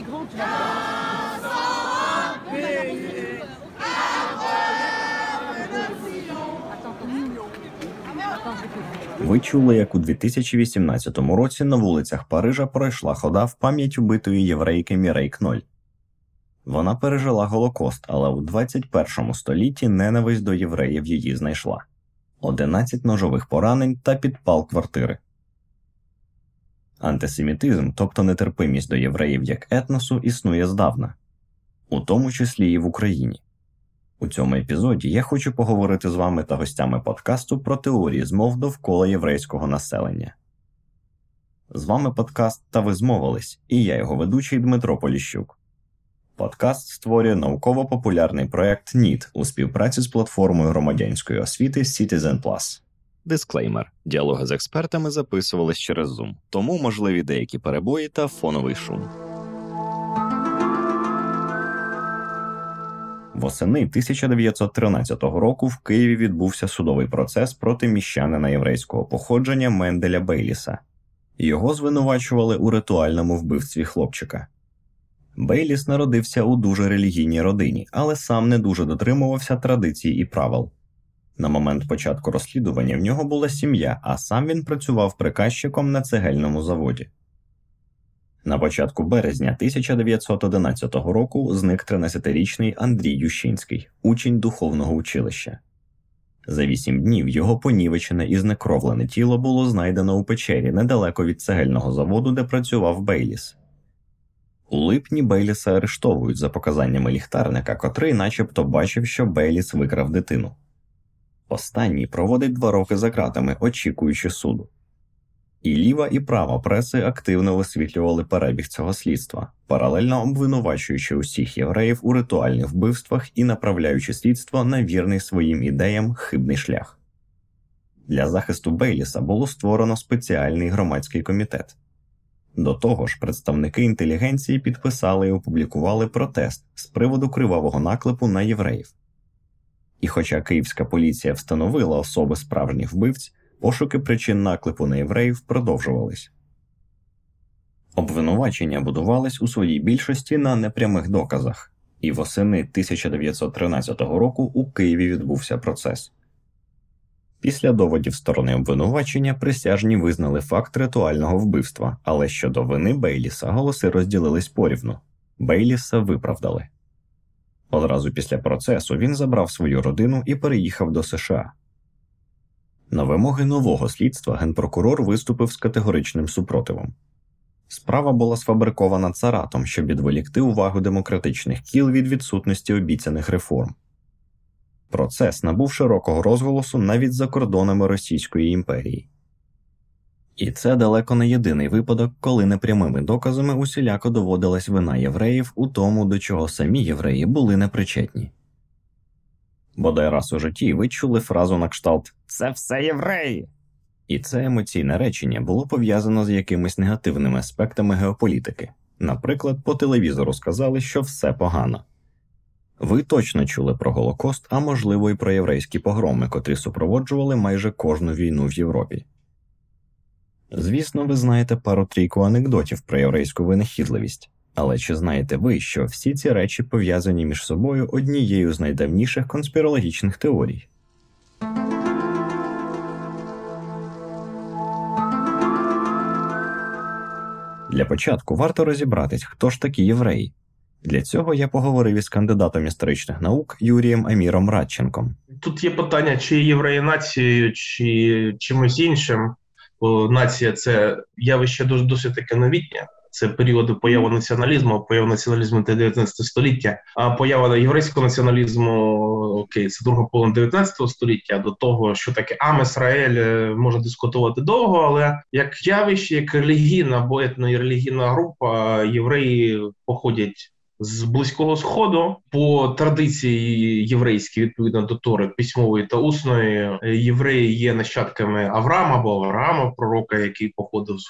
grands, tu vas Ви чули, як у 2018 році на вулицях Парижа пройшла хода в пам'ять убитої єврейки Мірейк Ноль. Вона пережила Голокост, але у 21 столітті ненависть до євреїв її знайшла 11 ножових поранень та підпал квартири. Антисемітизм, тобто нетерпимість до євреїв як етносу, існує здавна, у тому числі і в Україні. У цьому епізоді я хочу поговорити з вами та гостями подкасту про теорії змов довкола єврейського населення. З вами подкаст Та ви змовились, і я його ведучий Дмитро Поліщук. Подкаст створює науково-популярний проект НІТ у співпраці з платформою громадянської освіти Citizen Plus. Дисклеймер: діалоги з експертами записувались через Zoom, тому можливі деякі перебої та фоновий шум. Восени 1913 року в Києві відбувся судовий процес проти міщанина єврейського походження Менделя Бейліса. Його звинувачували у ритуальному вбивстві хлопчика. Бейліс народився у дуже релігійній родині, але сам не дуже дотримувався традицій і правил. На момент початку розслідування в нього була сім'я, а сам він працював приказчиком на цегельному заводі. На початку березня 1911 року зник 13-річний Андрій Ющинський, учень духовного училища. За вісім днів його понівечене і знекровлене тіло було знайдено у печері недалеко від цегельного заводу, де працював Бейліс. У липні Бейліса арештовують за показаннями ліхтарника, котрий начебто бачив, що Бейліс викрав дитину. Останній проводить два роки за ґратами, очікуючи суду. І ліва і права преси активно висвітлювали перебіг цього слідства, паралельно обвинувачуючи усіх євреїв у ритуальних вбивствах і направляючи слідство на вірний своїм ідеям хибний шлях. Для захисту Бейліса було створено спеціальний громадський комітет. До того ж, представники інтелігенції підписали і опублікували протест з приводу кривавого наклепу на євреїв. І хоча київська поліція встановила особи справжніх вбивць, пошуки причин наклепу на євреїв продовжувались. Обвинувачення будувались у своїй більшості на непрямих доказах, і восени 1913 року у Києві відбувся процес. Після доводів сторони обвинувачення присяжні визнали факт ритуального вбивства, але щодо вини Бейліса голоси розділились порівну Бейліса виправдали. Одразу після процесу він забрав свою родину і переїхав до США. На вимоги нового слідства генпрокурор виступив з категоричним супротивом. Справа була сфабрикована царатом, щоб відволікти увагу демократичних кіл від відсутності обіцяних реформ. Процес набув широкого розголосу навіть за кордонами Російської імперії. І це далеко не єдиний випадок, коли непрямими доказами усіляко доводилась вина євреїв у тому, до чого самі євреї були непричетні. Бодай раз у житті ви чули фразу на кшталт Це все євреї. І це емоційне речення було пов'язано з якимись негативними аспектами геополітики. Наприклад, по телевізору сказали, що все погано. Ви точно чули про Голокост, а можливо, і про єврейські погроми, котрі супроводжували майже кожну війну в Європі. Звісно, ви знаєте пару трійку анекдотів про єврейську винахідливість, але чи знаєте ви, що всі ці речі пов'язані між собою однією з найдавніших конспірологічних теорій? Для початку варто розібратись, хто ж такі євреї. Для цього я поговорив із кандидатом історичних наук Юрієм Аміром Радченком. Тут є питання, чи євреї нацією, чи чимось іншим. Нація це явище дуже досить таке новітнє. Це період появи націоналізму, поява націоналізму 19 століття, а поява єврейського націоналізму окей, це друга половина 19 століття. До того, що таке Ам Ісраїль, можна дискутувати довго, але як явище, як релігійна або етно-релігійна група, євреї походять з близького сходу. По традиції єврейській, відповідно до Тори, письмової та усної, євреї є нащадками Авраама або Авраама, пророка, який походив з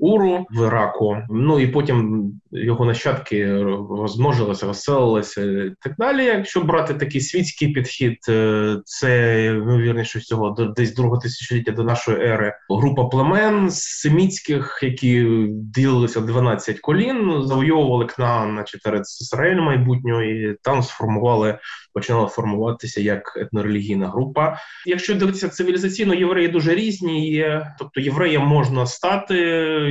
Уру в Іраку. Ну і потім його нащадки розмножилися, розселилися і так далі. Якщо брати такий світський підхід, е, це ймовірніше всього десь другого тисячоліття до нашої ери. Група племен семітських, які ділилися в 12 колін, завойовували Кнаан на через Ізраїль майбутнього, і там сформували, починала формуватися як етнорелігійна група. Якщо дивитися цивілізаційно, євреї дуже різні є. Тобто євреям можна стати,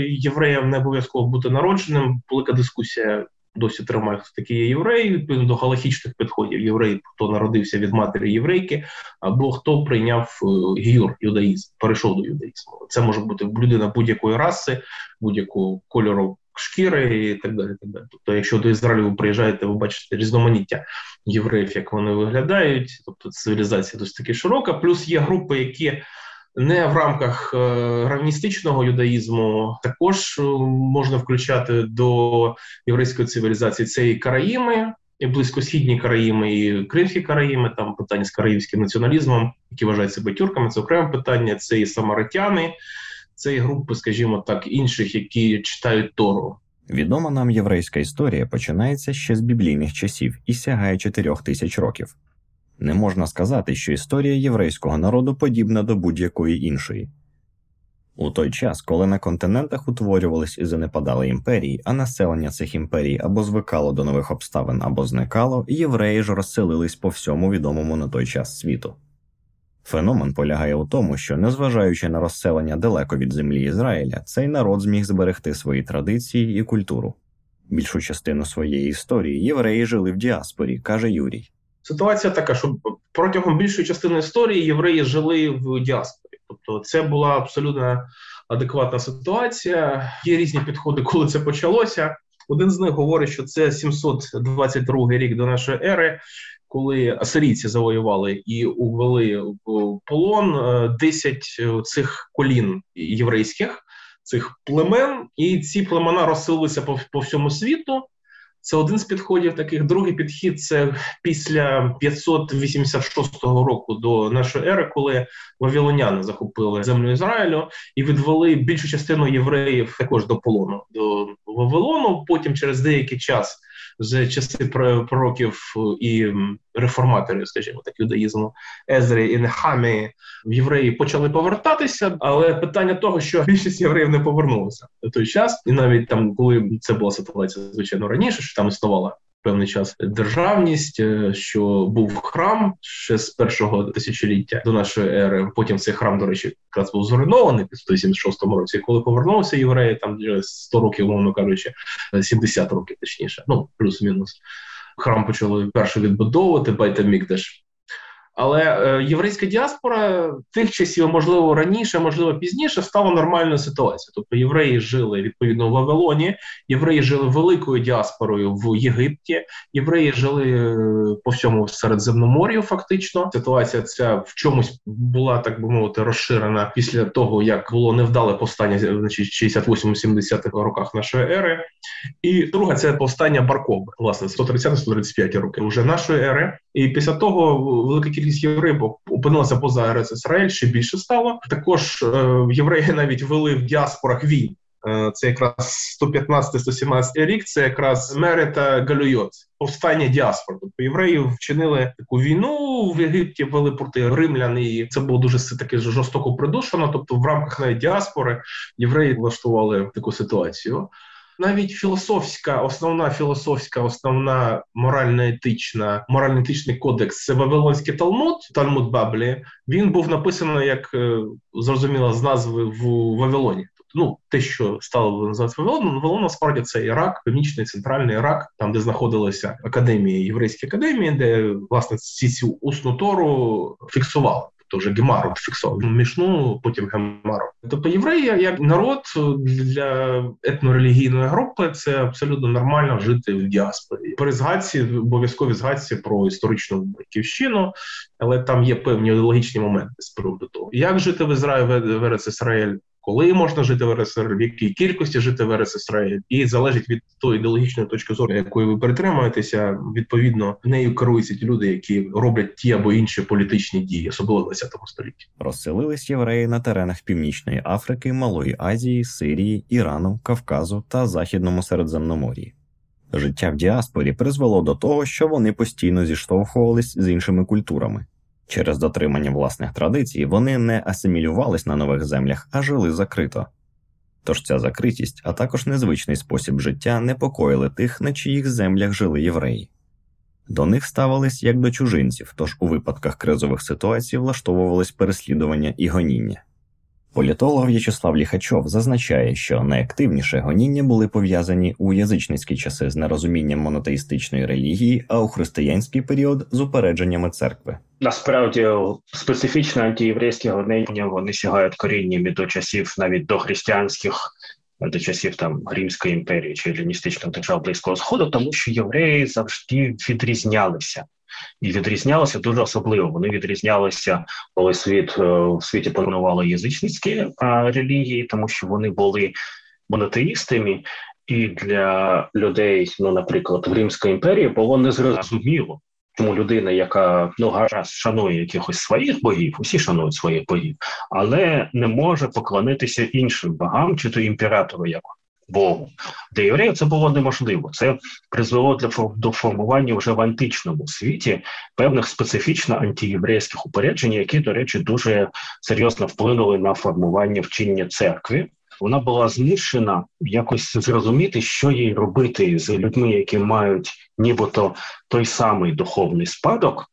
євреям не обов'язково бути народженим. Велика дискусія. Досі тримає хто такі є євреї, відповідно до галахічних підходів. Єврей, хто народився від матері єврейки, або хто прийняв е, гіюр, юдаїзм, перейшов до юдаїзму. Це може бути людина будь-якої раси, будь-якого кольору шкіри і так далі. Так далі. Тобто, якщо до Ізраїлю ви приїжджаєте, ви бачите різноманіття євреїв, як вони виглядають. Тобто цивілізація досить таки широка. Плюс є групи, які не в рамках е, равністичного юдаїзму також е, можна включати до єврейської цивілізації. Це і Караїми, і близькосхідні Караїми, і Кримські Караїми, там питання з караївським націоналізмом, які вважають себе тюрками. Це окреме питання. Це і самаритяни, це і групи, скажімо так, інших, які читають Тору. Відома нам єврейська історія починається ще з біблійних часів і сягає чотирьох тисяч років. Не можна сказати, що історія єврейського народу подібна до будь-якої іншої. У той час, коли на континентах утворювались і занепадали імперії, а населення цих імперій або звикало до нових обставин, або зникало, євреї ж розселились по всьому відомому на той час світу. Феномен полягає у тому, що, незважаючи на розселення далеко від землі Ізраїля, цей народ зміг зберегти свої традиції і культуру. Більшу частину своєї історії євреї жили в діаспорі, каже Юрій. Ситуація така, що протягом більшої частини історії євреї жили в діаспорі. Тобто, це була абсолютно адекватна ситуація. Є різні підходи, коли це почалося. Один з них говорить, що це 722 рік до нашої ери, коли асирійці завоювали і увели в полон 10 е, цих колін єврейських, цих племен, і ці племена розсилилися по, по всьому світу. Це один з підходів таких. Другий підхід це після 586 року до нашої ери, коли вавілоняни захопили землю Ізраїлю і відвели більшу частину євреїв також до полону до Вавилону. Потім через деякий час з часи пророків і реформаторів, скажімо так, юдаїзму. Езрі і Нехамі в євреї почали повертатися, але питання того, що більшість євреїв не повернулися на той час, і навіть там, коли це була ситуація, звичайно раніше, що там існувала певний час державність, е, що був храм ще з першого тисячоліття до нашої ери. Потім цей храм, до речі, якраз був зруйнований в 176 році. Коли повернулися євреї, там 100 років, умовно кажучи, 70 років точніше, ну плюс-мінус. Храм почали перше відбудовувати Байтамікдеш. Але е, єврейська діаспора тих часів, можливо, раніше, можливо, пізніше, стала нормальною ситуацією. Тобто євреї жили відповідно в Вавилоні, євреї жили великою діаспорою в Єгипті, євреї жили е, по всьому Середземномор'ю. Фактично, ситуація ця в чомусь була так би мовити розширена після того, як було невдале повстання значить, 68-70-х роках нашої ери. І друга це повстання Баркоби, власне, 130-135 роки вже нашої ери. І після того велика кількість євреїв опинилася поза Ерец Ізраїль, ще більше стало. Також е, євреї навіть вели в діаспорах війн. Е, це якраз 115-117 рік. Це якраз Меред га-Галюйот, повстання діаспор. Тобто євреї вчинили таку війну в Єгипті, вели проти римлян, і це було дуже таки жорстоко придушено. Тобто, в рамках навіть діаспори євреї влаштували таку ситуацію навіть філософська, основна філософська, основна морально-етична, морально-етичний кодекс це Вавилонський Талмуд, Талмуд Бавлі. Він був написаний як е, зрозуміло з назви в Вавилоні. Ну, те, що стало називатися Вавилон, Вавилон насправді це Ірак, північний центральний Ірак, там де знаходилися академії, єврейські академії, де власне ці цю усну тору фіксували вже Гемару фіксовано мішну, потім Гемару. Тобто євреї як народ для етнорелігійної групи це абсолютно нормально жити в діаспорі. При згадці обов'язкові згадці про історичну батьківщину, але там є певні ідеологічні моменти з приводу того, як жити в Ізраїлі в Ізраїль коли можна жити в РСР, в якій кількості жити в РСР, і залежить від тої ідеологічної точки зору, якої ви притримуєтеся. Відповідно, нею керуються ті люди, які роблять ті або інші політичні дії, особливо в 20 столітті. Розселились євреї на теренах Північної Африки, Малої Азії, Сирії, Ірану, Кавказу та Західному Середземномор'ї. Життя в діаспорі призвело до того, що вони постійно зіштовхувались з іншими культурами. Через дотримання власних традицій вони не асимілювались на нових землях, а жили закрито. Тож ця закритість, а також незвичний спосіб життя непокоїли тих, на чиїх землях жили євреї. До них ставились як до чужинців, тож у випадках кризових ситуацій влаштовувались переслідування і гоніння. Політолог В'ячеслав Ліхачов зазначає, що найактивніше гоніння були пов'язані у язичницькі часи з нерозумінням монотеїстичної релігії, а у християнський період з упередженнями церкви. Насправді специфічно антиєврейські гонення вони сягають коріннями до часів навіть до християнських. До часів там Римської імперії чи еліністичних держав близького сходу, тому що євреї завжди відрізнялися і відрізнялися дуже особливо. Вони відрізнялися, коли світ е, в світі панували язичницькі релігії, тому що вони були монотеїстами, і для людей, ну наприклад, в Римської імперії було незрозуміло. Чому людина, яка ну гаразд шанує якихось своїх богів, усі шанують своїх богів, але не може поклонитися іншим богам, чи то імператору, як Богу. Для євреїв це було неможливо. Це призвело для до формування вже в античному світі певних специфічно антиєврейських упереджень, які, до речі, дуже серйозно вплинули на формування вчення церкви. Вона була змушена якось зрозуміти, що їй робити з людьми, які мають нібито той самий духовний спадок,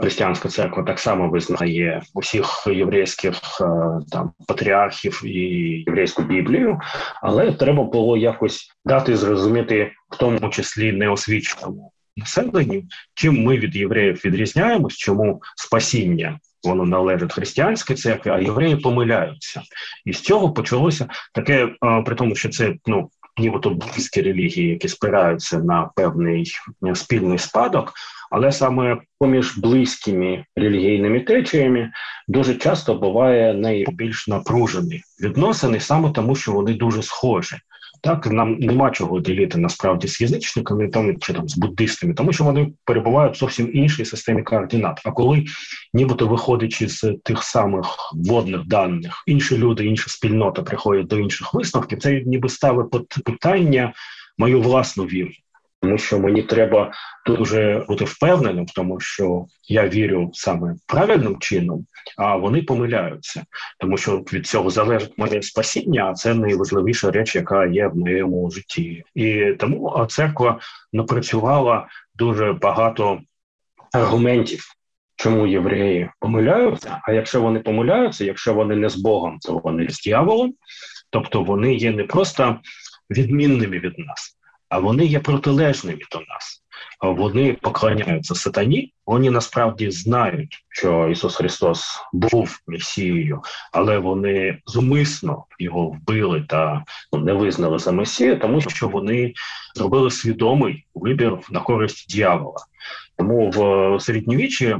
Християнська церква так само визнає усіх єврейських е, там патріархів і єврейську біблію, але треба було якось дати зрозуміти, в тому числі неосвіченому населенню, чим ми від євреїв відрізняємось, чому спасіння воно належить християнській церкві, а євреї помиляються, і з цього почалося таке, при тому, що це ну нібито близькі релігії, які спираються на певний е, спільний спадок. Але саме поміж близькими релігійними течіями дуже часто буває найбільш напружені відносини, саме тому, що вони дуже схожі. Так нам нема чого ділити насправді з язичниками там чи там з буддистами, тому що вони перебувають в зовсім іншій системі координат. А коли нібито виходячи з тих самих водних даних, інші люди, інша спільнота приходять до інших висновків, це ніби ставить під питання мою власну віру тому що мені треба дуже бути впевненим, в тому що я вірю саме правильним чином, а вони помиляються, тому що від цього залежить моє спасіння. А це найважливіша реч, яка є в моєму житті, і тому церква напрацювала дуже багато аргументів. Чому євреї помиляються? А якщо вони помиляються, якщо вони не з Богом, то вони з дьяволом, тобто вони є не просто відмінними від нас, а вони є протилежними до нас. Вони поклоняються сатані. Вони насправді знають, що Ісус Христос був Месією, але вони зумисно його вбили та ну, не визнали за Месію, тому що вони зробили свідомий вибір на користь дьявола. Тому в середньовіччі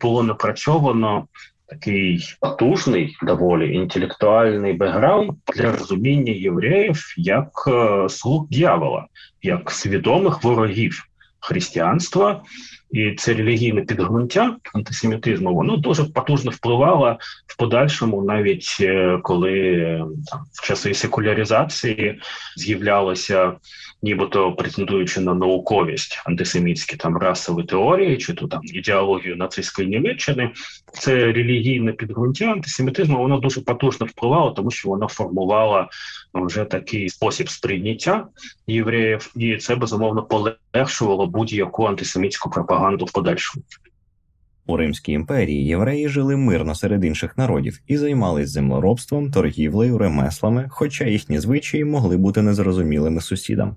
було напрацьовано такий потужний, доволі інтелектуальний бекграунд для розуміння євреїв як е, слуг дьявола, як свідомих ворогів християнства. І це релігійне підґрунтя антисемітизму, воно дуже потужно впливало в подальшому, навіть е, коли там в часи секуляризації з'являлося нібито претендуючи на науковість антисемітські там расові теорії, чи то там ідеологію нацистської Німеччини, це релігійне підґрунтя антисемітизму, воно дуже потужно впливало, тому що воно формувало вже такий спосіб сприйняття євреїв, і це безумовно полегшувало будь-яку антисемітську пропаганду в подальшому. У Римській імперії євреї жили мирно серед інших народів і займались землеробством, торгівлею, ремеслами, хоча їхні звичаї могли бути незрозумілими сусідам.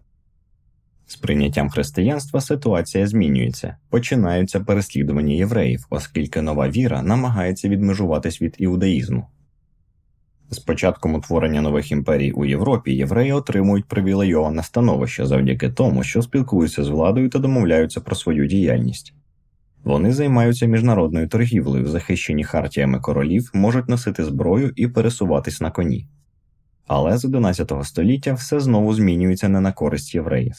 З прийняттям християнства ситуація змінюється, починаються переслідування євреїв, оскільки нова віра намагається відмежуватись від іудаїзму. З початком утворення нових імперій у Європі євреї отримують привілейоване становище завдяки тому, що спілкуються з владою та домовляються про свою діяльність. Вони займаються міжнародною торгівлею, захищені хартіями королів, можуть носити зброю і пересуватись на коні. Але з 11 століття все знову змінюється не на користь євреїв.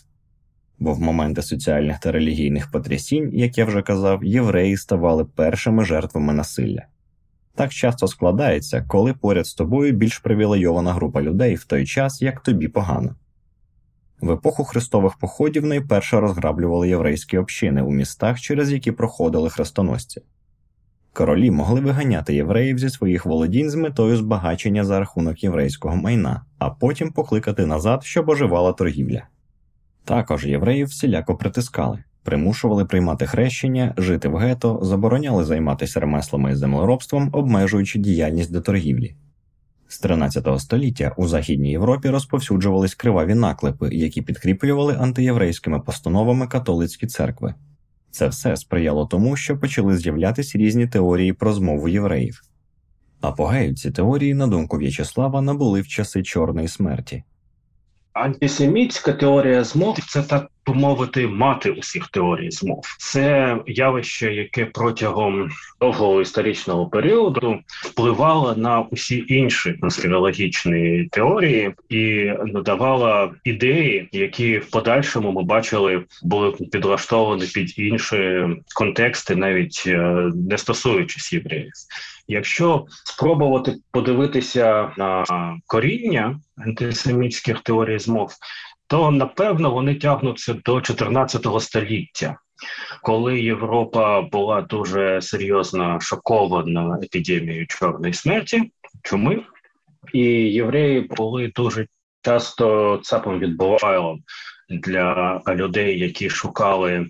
Бо в моменти соціальних та релігійних потрясінь, як я вже казав, євреї ставали першими жертвами насилля. Так часто складається, коли поряд з тобою більш привілейована група людей в той час, як тобі погано. В епоху хрестових походів найперше розграблювали єврейські общини у містах, через які проходили хрестоносці. Королі могли виганяти євреїв зі своїх володінь з метою збагачення за рахунок єврейського майна, а потім покликати назад, щоб оживала торгівля. Також євреїв всіляко притискали, примушували приймати хрещення, жити в гето, забороняли займатися ремеслами і землеробством, обмежуючи діяльність до торгівлі. З 13 століття у Західній Європі розповсюджувались криваві наклепи, які підкріплювали антиєврейськими постановами католицькі церкви. Це все сприяло тому, що почали з'являтися різні теорії про змову євреїв. Апогею ці теорії, на думку В'ячеслава, набули в часи Чорної смерті. Антисемітська теорія змов це так би мовити мати усіх теорій змов. Це явище, яке протягом довгого історичного періоду впливало на усі інші конспірологічні теорії і надавала ідеї, які в подальшому ми бачили були підлаштовані під інші контексти, навіть е, не стосуючись євреїв. Якщо спробувати подивитися на коріння антисемітських теорій змов, то напевно вони тягнуться до 14 століття. Коли Європа була дуже серйозно шокована епідемією чорної смерті, чуми, і євреї були дуже часто цапом відбувайлом для людей, які шукали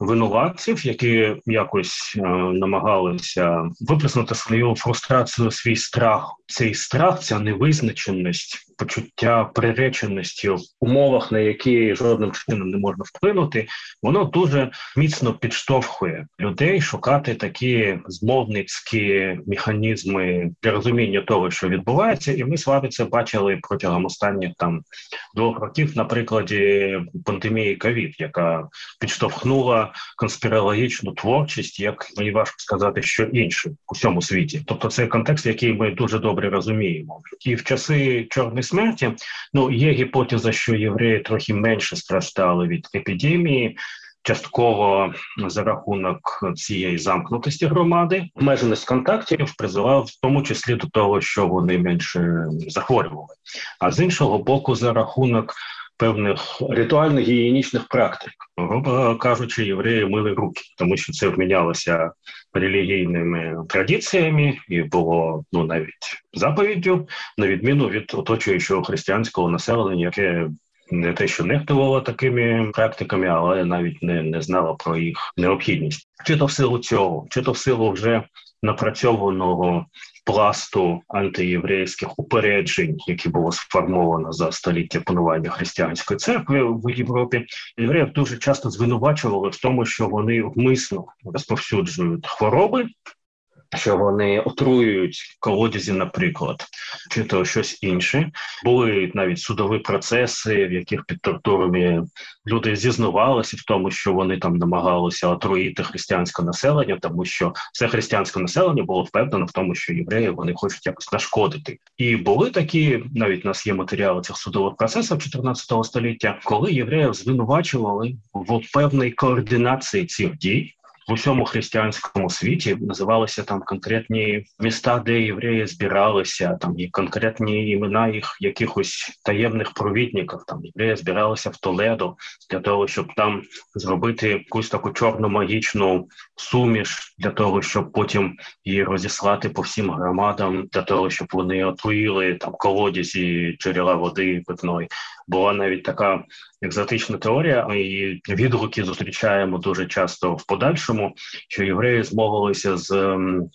винуватців, які якось е, намагалися виплеснути свою фрустрацію, свій страх. Цей страх, ця невизначеність, почуття приреченості в умовах, на які жодним чином не можна вплинути, воно дуже міцно підштовхує людей шукати такі змовницькі механізми для розуміння того, що відбувається, і ми з вами це бачили протягом останніх там двох років на прикладі пандемії ковід, яка підштовхнула конспірологічну творчість, як мені важко сказати, що інше у всьому світі. Тобто, це контекст, який ми дуже добре розуміємо, і в часи чорної смерті ну є гіпотеза, що євреї трохи менше страждали від епідемії. Частково за рахунок цієї замкнутості громади обмеженість контактів призвела в тому числі до того, що вони менше захворювали. А з іншого боку, за рахунок певних ритуальних гігієнічних практик, грубо кажучи, євреї мили руки, тому що це вмінялося релігійними традиціями і було ну навіть заповіддю, на відміну від оточуючого християнського населення, яке не те, що нехтувало такими практиками, але навіть не не знала про їх необхідність, чи то в силу цього, чи то в силу вже напрацьованого пласту антиєврейських упереджень, які було сформовано за століття панування християнської церкви в Європі, євреїв дуже часто звинувачували в тому, що вони вмисно розповсюджують хвороби що вони отруюють колодязі, наприклад, чи то щось інше. Були навіть судові процеси, в яких під тортурами люди зізнавалися в тому, що вони там намагалися отруїти християнське населення, тому що все християнське населення було впевнено в тому, що євреї вони хочуть якось нашкодити. І були такі, навіть у нас є матеріали цих судових процесів 14 століття, коли євреїв звинувачували в певній координації цих дій в усьому християнському світі називалися там конкретні міста, де євреї збиралися, там і конкретні імена їх якихось таємних провідників. Там євреї збиралися в Толедо для того, щоб там зробити якусь таку чорну магічну суміш для того, щоб потім її розіслати по всім громадам, для того, щоб вони отруїли там колодязі джерела води питної. Була навіть така екзотична теорія, і відгуки зустрічаємо дуже часто в подальшому, що євреї змовилися з ем,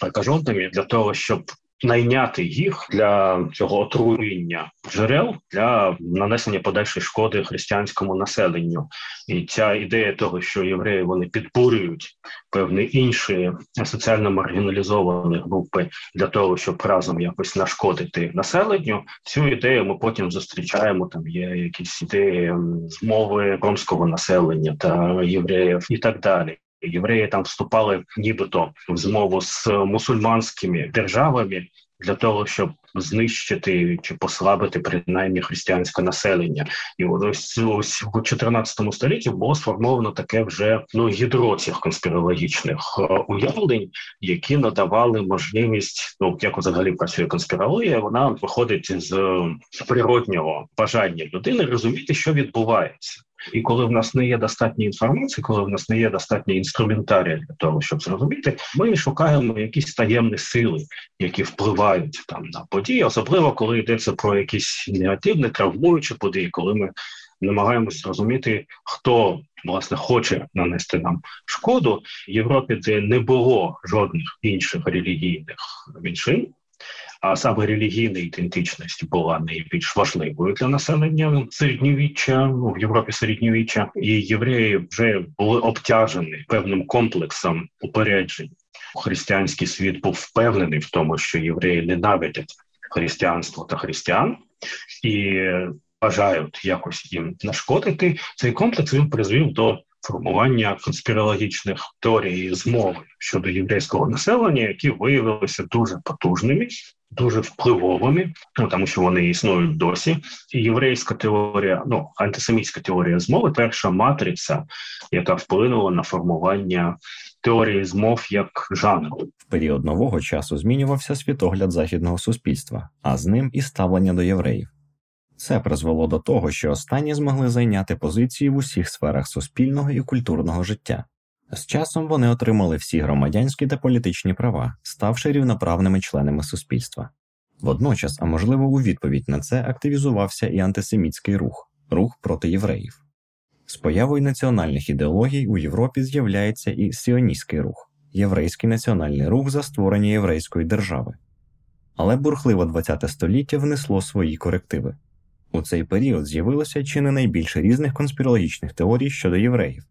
для того, щоб найняти їх для цього отруєння джерел для нанесення подальшої шкоди християнському населенню, і ця ідея того, що євреї вони підбурюють певні інші соціально маргіналізовані групи для того, щоб разом якось нашкодити населенню. Цю ідею ми потім зустрічаємо. Там є якісь ідеї змови ромського населення та євреїв і так далі. Євреї там вступали нібито в змову з мусульманськими державами для того, щоб знищити чи послабити принаймні християнське населення. І ось ось в 14 столітті було сформовано таке вже ну ядро цих конспірологічних е, уявлень, які надавали можливість, ну як взагалі працює конспірологія, вона виходить з природнього бажання людини розуміти, що відбувається. І коли в нас не є достатньо інформації, коли в нас не є достатньо інструментарія для того, щоб зрозуміти, ми шукаємо якісь таємні сили, які впливають там на події, особливо коли йдеться про якісь негативні, травмуючі події, коли ми намагаємось зрозуміти, хто власне хоче нанести нам шкоду. В Європі, де не було жодних інших релігійних меншин а саме релігійна ідентичність була найбільш важливою для населення середньовіччя ну, в Європі середньовіччя, і євреї вже були обтяжені певним комплексом упереджень. Християнський світ був впевнений в тому, що євреї ненавидять християнство та християн і бажають якось їм нашкодити. Цей комплекс він призвів до формування конспірологічних теорій змови щодо єврейського населення, які виявилися дуже потужними дуже впливовими, ну тому що вони існують досі. Єврейська теорія, ну антисемітська теорія змови, перша матриця, яка вплинула на формування теорії змов як жанру. В період нового часу змінювався світогляд західного суспільства, а з ним і ставлення до євреїв. Це призвело до того, що останні змогли зайняти позиції в усіх сферах суспільного і культурного життя. З часом вони отримали всі громадянські та політичні права, ставши рівноправними членами суспільства. Водночас, а можливо, у відповідь на це активізувався і антисемітський рух рух проти євреїв. З появою національних ідеологій у Європі з'являється і сіоністський рух, єврейський національний рух за створення єврейської держави. Але бурхливо ХХ століття внесло свої корективи. У цей період з'явилося чи не найбільше різних конспірологічних теорій щодо євреїв.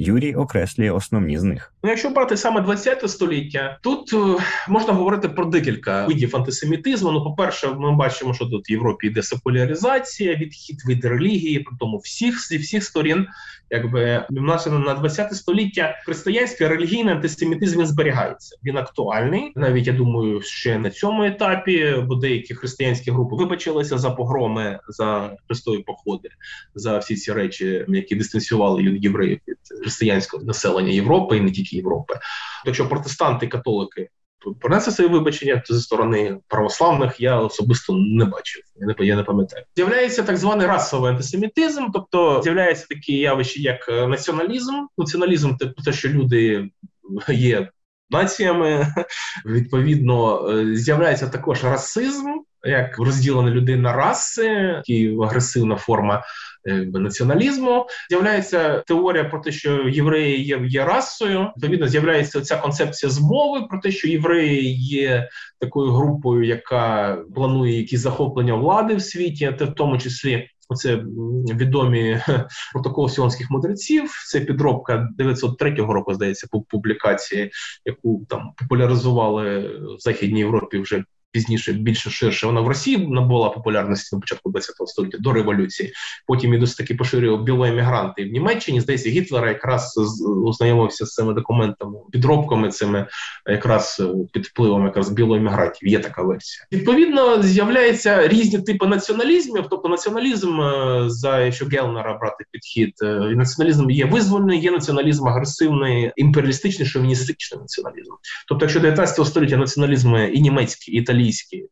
Юрій окреслює основні з них. Ну, якщо брати саме 20 століття, тут е, можна говорити про декілька видів антисемітизму. Ну, по перше, ми бачимо, що тут в Європі йде секуляризація, відхід від релігії, при тому всіх зі всіх сторін, якби в нас на 20 століття християнський релігійний антисемітизм він зберігається. Він актуальний. Навіть я думаю, ще на цьому етапі, бо деякі християнські групи вибачилися за погроми, за хрестові походи, за всі ці речі, які дистанціювали євреїв від християнського населення Європи і не тільки Європи. Якщо протестанти, католики принесли своє вибачення, то зі сторони православних я особисто не бачив. Я не я не пам'ятаю. З'являється так званий расовий антисемітизм, тобто з'являється такі явища, як націоналізм. Націоналізм це те, що люди є націями. Відповідно, е, з'являється також расизм, як розділена людина раси, і агресивна форма якби, націоналізму. З'являється теорія про те, що євреї є є расою. Відповідно, з'являється ця концепція змови про те, що євреї є такою групою, яка планує якісь захоплення влади в світі, та в тому числі. Оце відомі протокол сіонських мудреців. Це підробка 903 року, здається, публікації, яку там популяризували в Західній Європі вже пізніше більше ширше. Вона в Росії набула популярності на початку ХХ століття до революції. Потім і досить таки поширював білоемігранти в Німеччині. Здається, Гітлера якраз ознайомився з цими документами, підробками цими якраз під впливом якраз білоемігрантів. Є така версія. Відповідно, з'являються різні типи націоналізмів. Тобто націоналізм е, за якщо Гелнера брати підхід, е, націоналізм є визвольний, є націоналізм агресивний, імперіалістичний, шовіністичний націоналізм. Тобто, якщо 19 століття націоналізм і німецький, і італійські,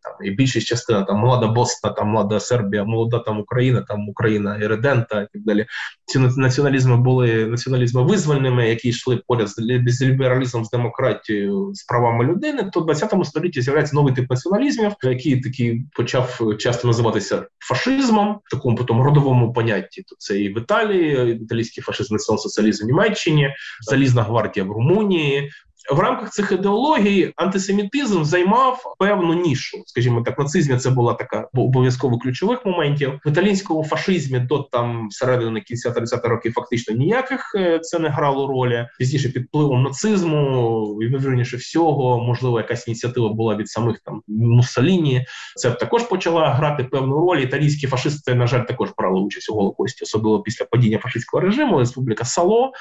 там і більшість частина там молода Босна, там молода Сербія, молода там Україна, там Україна і Редента і так далі. Ці націоналізми були націоналізми визвольними, які йшли поряд з лібералізмом, з демократією, з правами людини. То в 20 столітті з'являється новий тип націоналізмів, який такий почав часто називатися фашизмом, в такому потім родовому понятті. То це і в Італії, італійський фашизм, націонал-соціалізм в Німеччині, залізна гвардія в Румунії, в рамках цих ідеологій антисемітизм займав певну нішу, скажімо так, нацизмі це була така обов'язково ключових моментів. В італійському фашизмі до там середини кінця 30-х років фактично ніяких е, це не грало ролі. Пізніше під впливом нацизму, ймовірніше всього, можливо, якась ініціатива була від самих там Муссоліні. Це також почала грати певну роль. Італійські фашисти, на жаль, також брали участь у голокості, особливо після падіння фашистського режиму. Республіка Сало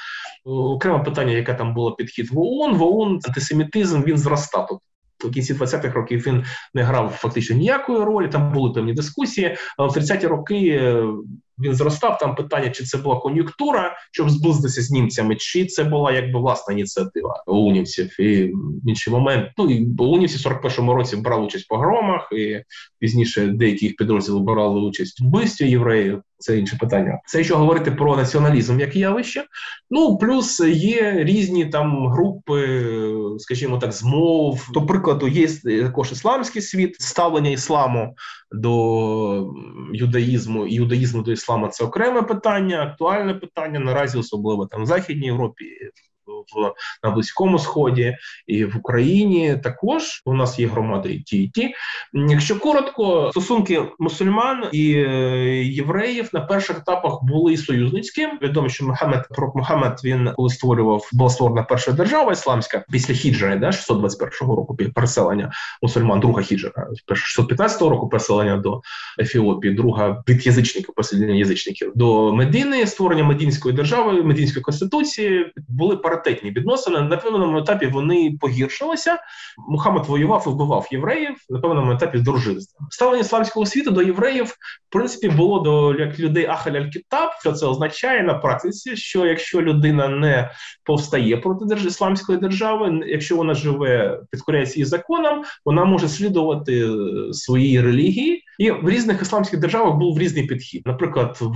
окреме питання, яке там було підхід в ООН. В ООН антисемітизм він зростав. в кінці 20-х років він не грав фактично ніякої ролі. Там були певні дискусії. Але в 30-ті роки він зростав. Там питання, чи це була кон'юнктура, щоб зблизитися з німцями, чи це була якби власна ініціатива унівців. І в інший момент ну і унівці в 41-му році брали участь в погромах, і пізніше деякі їх підрозділи брали участь в вбивстві євреїв. Це інше питання. Це якщо говорити про націоналізм як явище. Ну плюс є різні там групи, скажімо так, змов. До прикладу, є також ісламський світ, ставлення ісламу до юдаїзму і юдаїзму до ісламу це окреме питання, актуальне питання наразі, особливо там в Західній Європі в на близькому сході і в Україні. Також у нас є громади і ті, і ті. Якщо коротко, стосунки мусульман і е, євреїв на перших етапах були союзницькі. Відомо, що Мухаммед пророк Мухаммед він коли створював була створена перша держава ісламська після хіджри, да 621 року переселення мусульман, друга хіджра, 615 року переселення до Ефіопії, друга від язичників, поселення язичників до Медини, створення Медінської держави, Медінської конституції були паритетні відносини. На певному етапі вони погіршилися. Мухаммед воював і вбивав євреїв. На певному етапі з дружинства. Ставлення ісламського світу до євреїв в принципі було до як людей ахаль аль кітаб Що це означає на практиці? Що якщо людина не повстає проти держ... ісламської держави, якщо вона живе, підкоряється її законам, вона може слідувати е, своїй релігії. І в різних ісламських державах був різний підхід. Наприклад, в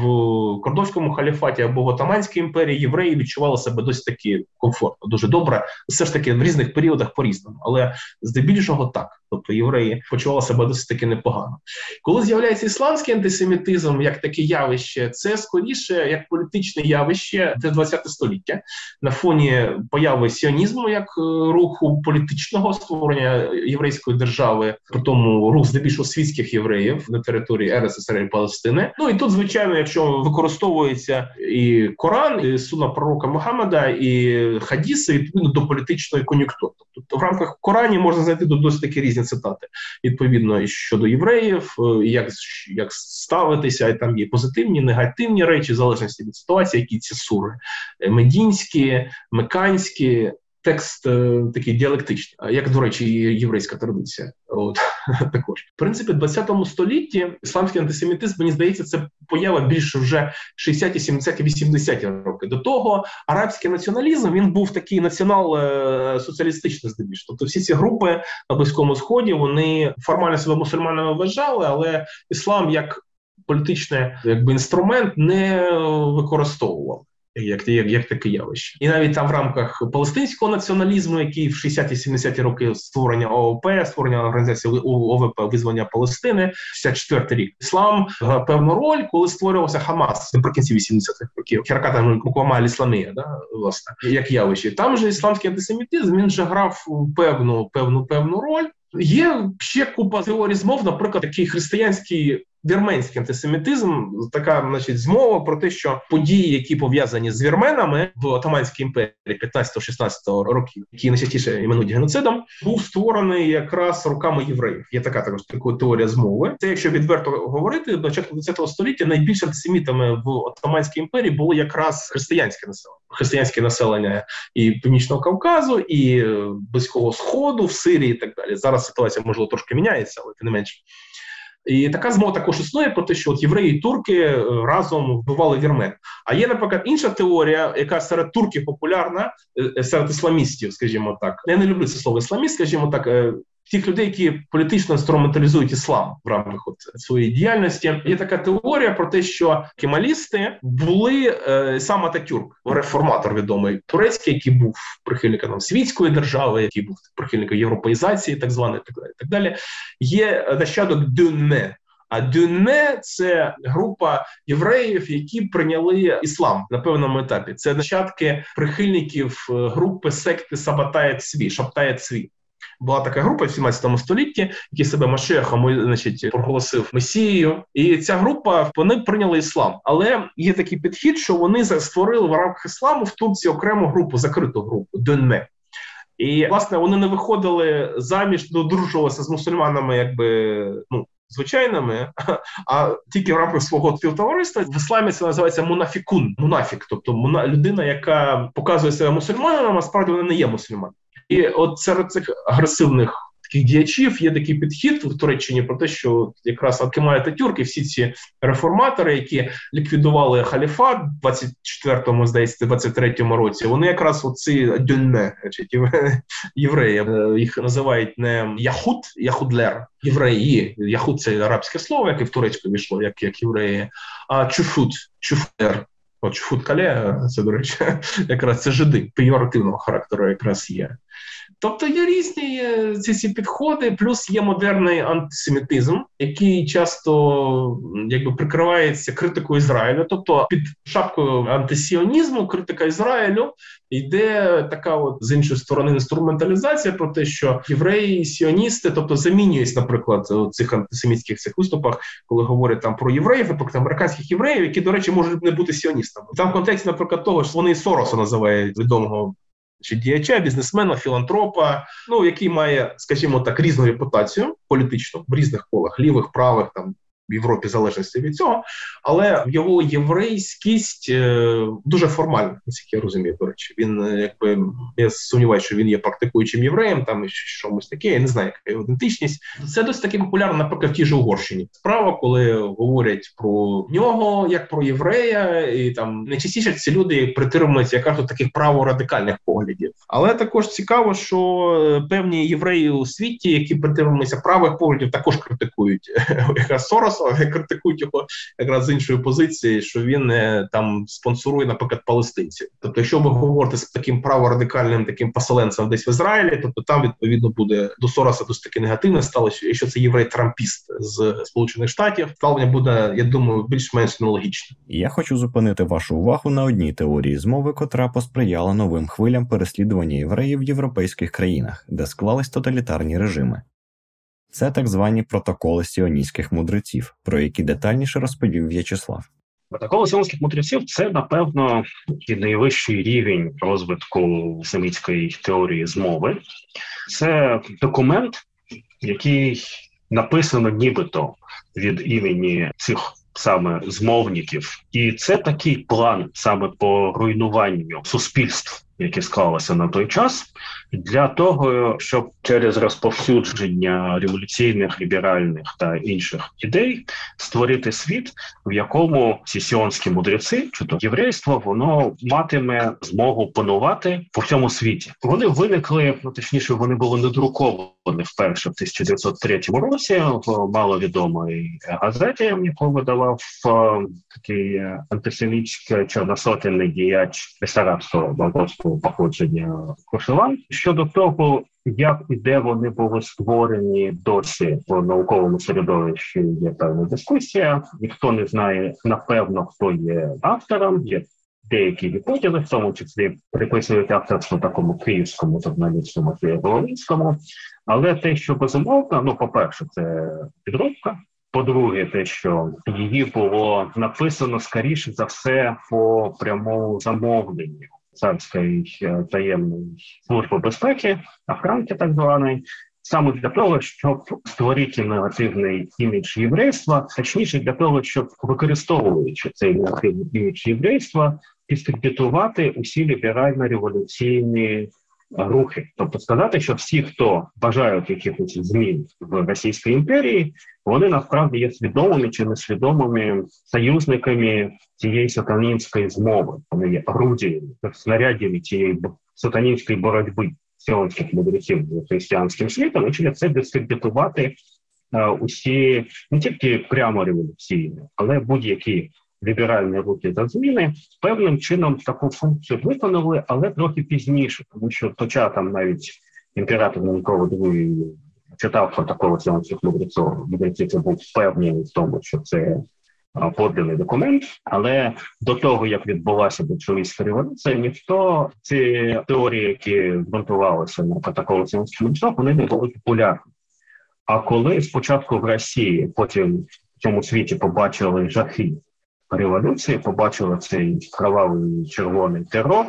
Кордовському халіфаті або в Отаманській імперії євреї відчували себе досить таки комфортно, дуже добре. Все ж таки в різних періодах по різному, але здебільшого так. Тобто євреї почували себе досить таки непогано. Коли з'являється ісламський антисемітизм як таке явище, це скоріше як політичне явище для 20 століття на фоні появи сіонізму як е, руху політичного створення єврейської держави, при тому рух здебільшого світських євреїв на території РССР і Палестини. Ну і тут, звичайно, якщо використовується і Коран, і суна пророка Мухаммеда, і хадіси відповідно до політичної кон'юнктури. Тобто в рамках Корані можна знайти досить такі різні цитати. Відповідно щодо євреїв, е, як як ставитися, і там є позитивні, негативні речі, в залежності від ситуації, які ці сури. Е, медінські, меканські, текст е, такий діалектичний, як до речі, єврейська традиція. От також в принципі, в 20 столітті ісламський антисемітизм, мені здається, це поява більше вже 60-ті, 70-ті, 80-ті роки. До того арабський націоналізм він був такий націонал-соціалістичний е, здебільшого. Тобто всі ці групи на близькому сході вони формально себе мусульманами вважали, але іслам як політичний якби інструмент не використовував як як, як таке явище, і навіть там в рамках палестинського націоналізму, який в 60-70-ті роки створення ООП, створення організації ОВП визвання Палестини, 64-й рік іслам певну роль, коли створювався Хамас наприкінці 80-х років. Херката Муквама Ісламія, да власне як явище. Там же ісламський антисемітизм він же грав певну певну певну роль. Є ще купа теорій змов, наприклад, такий християнський вірменський антисемітизм, така значить змова про те, що події, які пов'язані з вірменами в Отаманській імперії 15-16 років, які найчастіше іменують геноцидом, був створений якраз руками євреїв. Є така також така теорія змови. Це якщо відверто говорити, до початку 20 століття найбільш антисемітами в Отаманській імперії було якраз християнське населення, християнське населення і північного Кавказу, і близького сходу в Сирії, і так далі. Зараз ситуація можливо трошки міняється, але тим не менше. І така змова також існує про те, що от євреї і турки е, разом вбивали вірмен. А є, наприклад, інша теорія, яка серед турків популярна, е, е, серед ісламістів, скажімо так. Я не люблю це слово ісламіст, скажімо так. Тих людей, які політично інструменталізують іслам в рамках от своєї діяльності, є така теорія про те, що кемалісти були е, сам Ататюрк, реформатор відомий турецький, який був прихильником світської держави, який був прихильником європеїзації, так званої, так далі. Так далі. Є нащадок Дюнне. А Дюнне це група євреїв, які прийняли іслам на певному етапі. Це нащадки прихильників е, групи секти Сабатає Цві, Шаптає Цві була така група в 17 столітті, які себе Машехом значить, проголосив Месією, і ця група вони прийняли іслам. Але є такий підхід, що вони створили в рамках ісламу в Турції окрему групу, закриту групу Дönme. І власне вони не виходили заміж, додружувалися з мусульманами, якби ну. Звичайними, а тільки в рамках свого співтовариства в ісламі це називається мунафікун, мунафік, тобто муна людина, яка показує себе мусульманом, а справді вона не є мусульманом. І от серед цих агресивних таких діячів є такий підхід в Туреччині про те, що якраз Акимай Ататюрк і всі ці реформатори, які ліквідували халіфат в 24-му, здається, 23-му році, вони якраз оці дюнне, євреї, їх називають не яхут, яхудлер, євреї. Яхут це арабське слово, яке в турецьку війшло, як як євреї, а чуфут, чуфлер. От Футкале, це, до речі, якраз це жиди пейоративного характеру якраз є. Тобто є різні ці ці підходи, плюс є модерний антисемітизм, який часто якби прикривається критикою Ізраїлю. Тобто під шапкою антисіонізму, критика Ізраїлю йде така, от з іншої сторони, інструменталізація про те, що євреї, сіоністи, тобто замінюють, наприклад, у цих антисемітських цих виступах, коли говорять там про євреїв, наприклад, американських євреїв, які, до речі, можуть не бути сіоністами. Там в контексті, наприклад, того що вони Сороса називають відомого чи діяча, бізнесмена, філантропа, ну який має, скажімо так, різну репутацію політичну в різних колах, лівих, правих там в Європі залежності від цього, але його єврейськість е, дуже формальна, наскільки я розумію. До речі, він е, якби я сумніваюся, що він є практикуючим євреєм, там щось таке. Я не знаю, яка його ідентичність. Це досить таки популярно, наприклад, в тій же Угорщині. Справа, коли говорять про нього як про єврея, і там найчастіше ці люди притримуються якраз таких праворадикальних поглядів. Але також цікаво, що е, певні євреї у світі, які притримуються правих поглядів, також критикують якраз Сорос але критикують його якраз з іншої позиції, що він там спонсорує, наприклад, палестинців. Тобто, якщо ви говорите з таким праворадикальним таким поселенцем десь в Ізраїлі, тобто там відповідно буде до Сороса досить таки негативне сталося. Якщо це єврей-трампіст з Сполучених Штатів, ставлення буде, я думаю, більш-менш нелогічне. Я хочу зупинити вашу увагу на одній теорії змови, котра посприяла новим хвилям переслідування євреїв в європейських країнах, де склались тоталітарні режими. Це так звані протоколи сіоністських мудреців, про які детальніше розповів В'ячеслав. Протоколи сіонських мудреців це напевно і найвищий рівень розвитку семітської теорії змови. Це документ, який написано нібито від імені цих саме змовників, і це такий план саме по руйнуванню суспільств які склалися на той час, для того, щоб через розповсюдження революційних, ліберальних та інших ідей створити світ, в якому ці сіонські мудреці, чи то єврейство, воно матиме змогу панувати по всьому світі. Вони виникли, ну точніше, вони були надруковані вперше в 1903 році в маловідомій газеті, яку видавав е, такий антисемітський чорносотенний діяч Бесарабського болгарського походження Кошелан. Щодо того, як і де вони були створені досі в науковому середовищі, є певна дискусія. Ніхто не знає напевно, хто є автором. Є деякі гіпотези, в тому числі приписують авторство такому київському журналістському Волинському. Але те, що безумовно, ну по перше, це підробка. По-друге, те, що її було написано скоріше за все по прямому замовленню царської е, таємної служби безпеки, охранки так званої, саме для того, щоб створити негативний імідж єврейства, точніше для того, щоб використовуючи цей негативний імідж єврейства, дискредитувати усі ліберально-революційні рухи, тобто сказати, що всі, хто бажають якихось змін в Російській імперії, вони насправді є свідомими чи несвідомими союзниками цієї сатанінської змови. Вони є орудіями, снарядами цієї сатанінської боротьби сіонських мудреців з християнським світом, і через це дискредитувати е, усі не тільки прямо революційні, але будь-які ліберальні рухи за зміни певним чином таку функцію виконали, але трохи пізніше, тому що хоча там навіть імператор Никола II читав протоколи сіонських мудреців, мудреців це був впевнений в тому, що це поданий документ, але до того як відбулася большевистська революція, ніхто ці теорії, які ґрунтувалися на протоколу мудреців, вони не були популярні. А коли спочатку в Росії, потім в цьому світі побачили жахи революції, побачили цей кровавий червоний терор,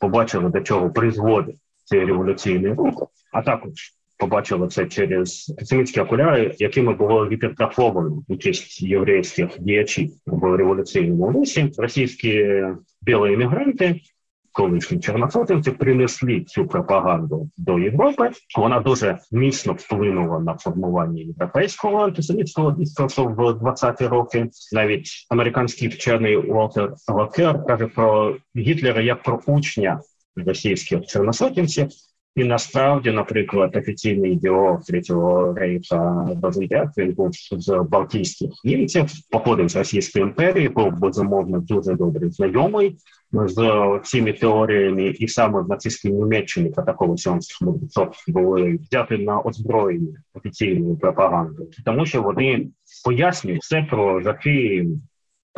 побачили до чого призводить цей революційний рух, а також побачили це через антисемітські окуляри, якими було гіпертрафовано участь єврейських діячів в революційному русі. Російські білі іммігранти колишні чорносотенці принесли цю пропаганду до Європи. Вона дуже міцно вплинула на формування європейського антисемітського дискурсу в 20-ті роки. Навіть американський вчений Уолтер Локер каже про Гітлера як про учня російських чорносотенців. І насправді, наприклад, офіційний ідеолог третього рейха Базилyak, він був з Балтійських німців, походив з Російської імперії, був безумовно дуже добре знайомий з цими теоріями, і саме в нацистській Німеччині та такого сьомських мудреців були взяти на озброєння офіційною пропагандою, тому що вони пояснюють все про жахи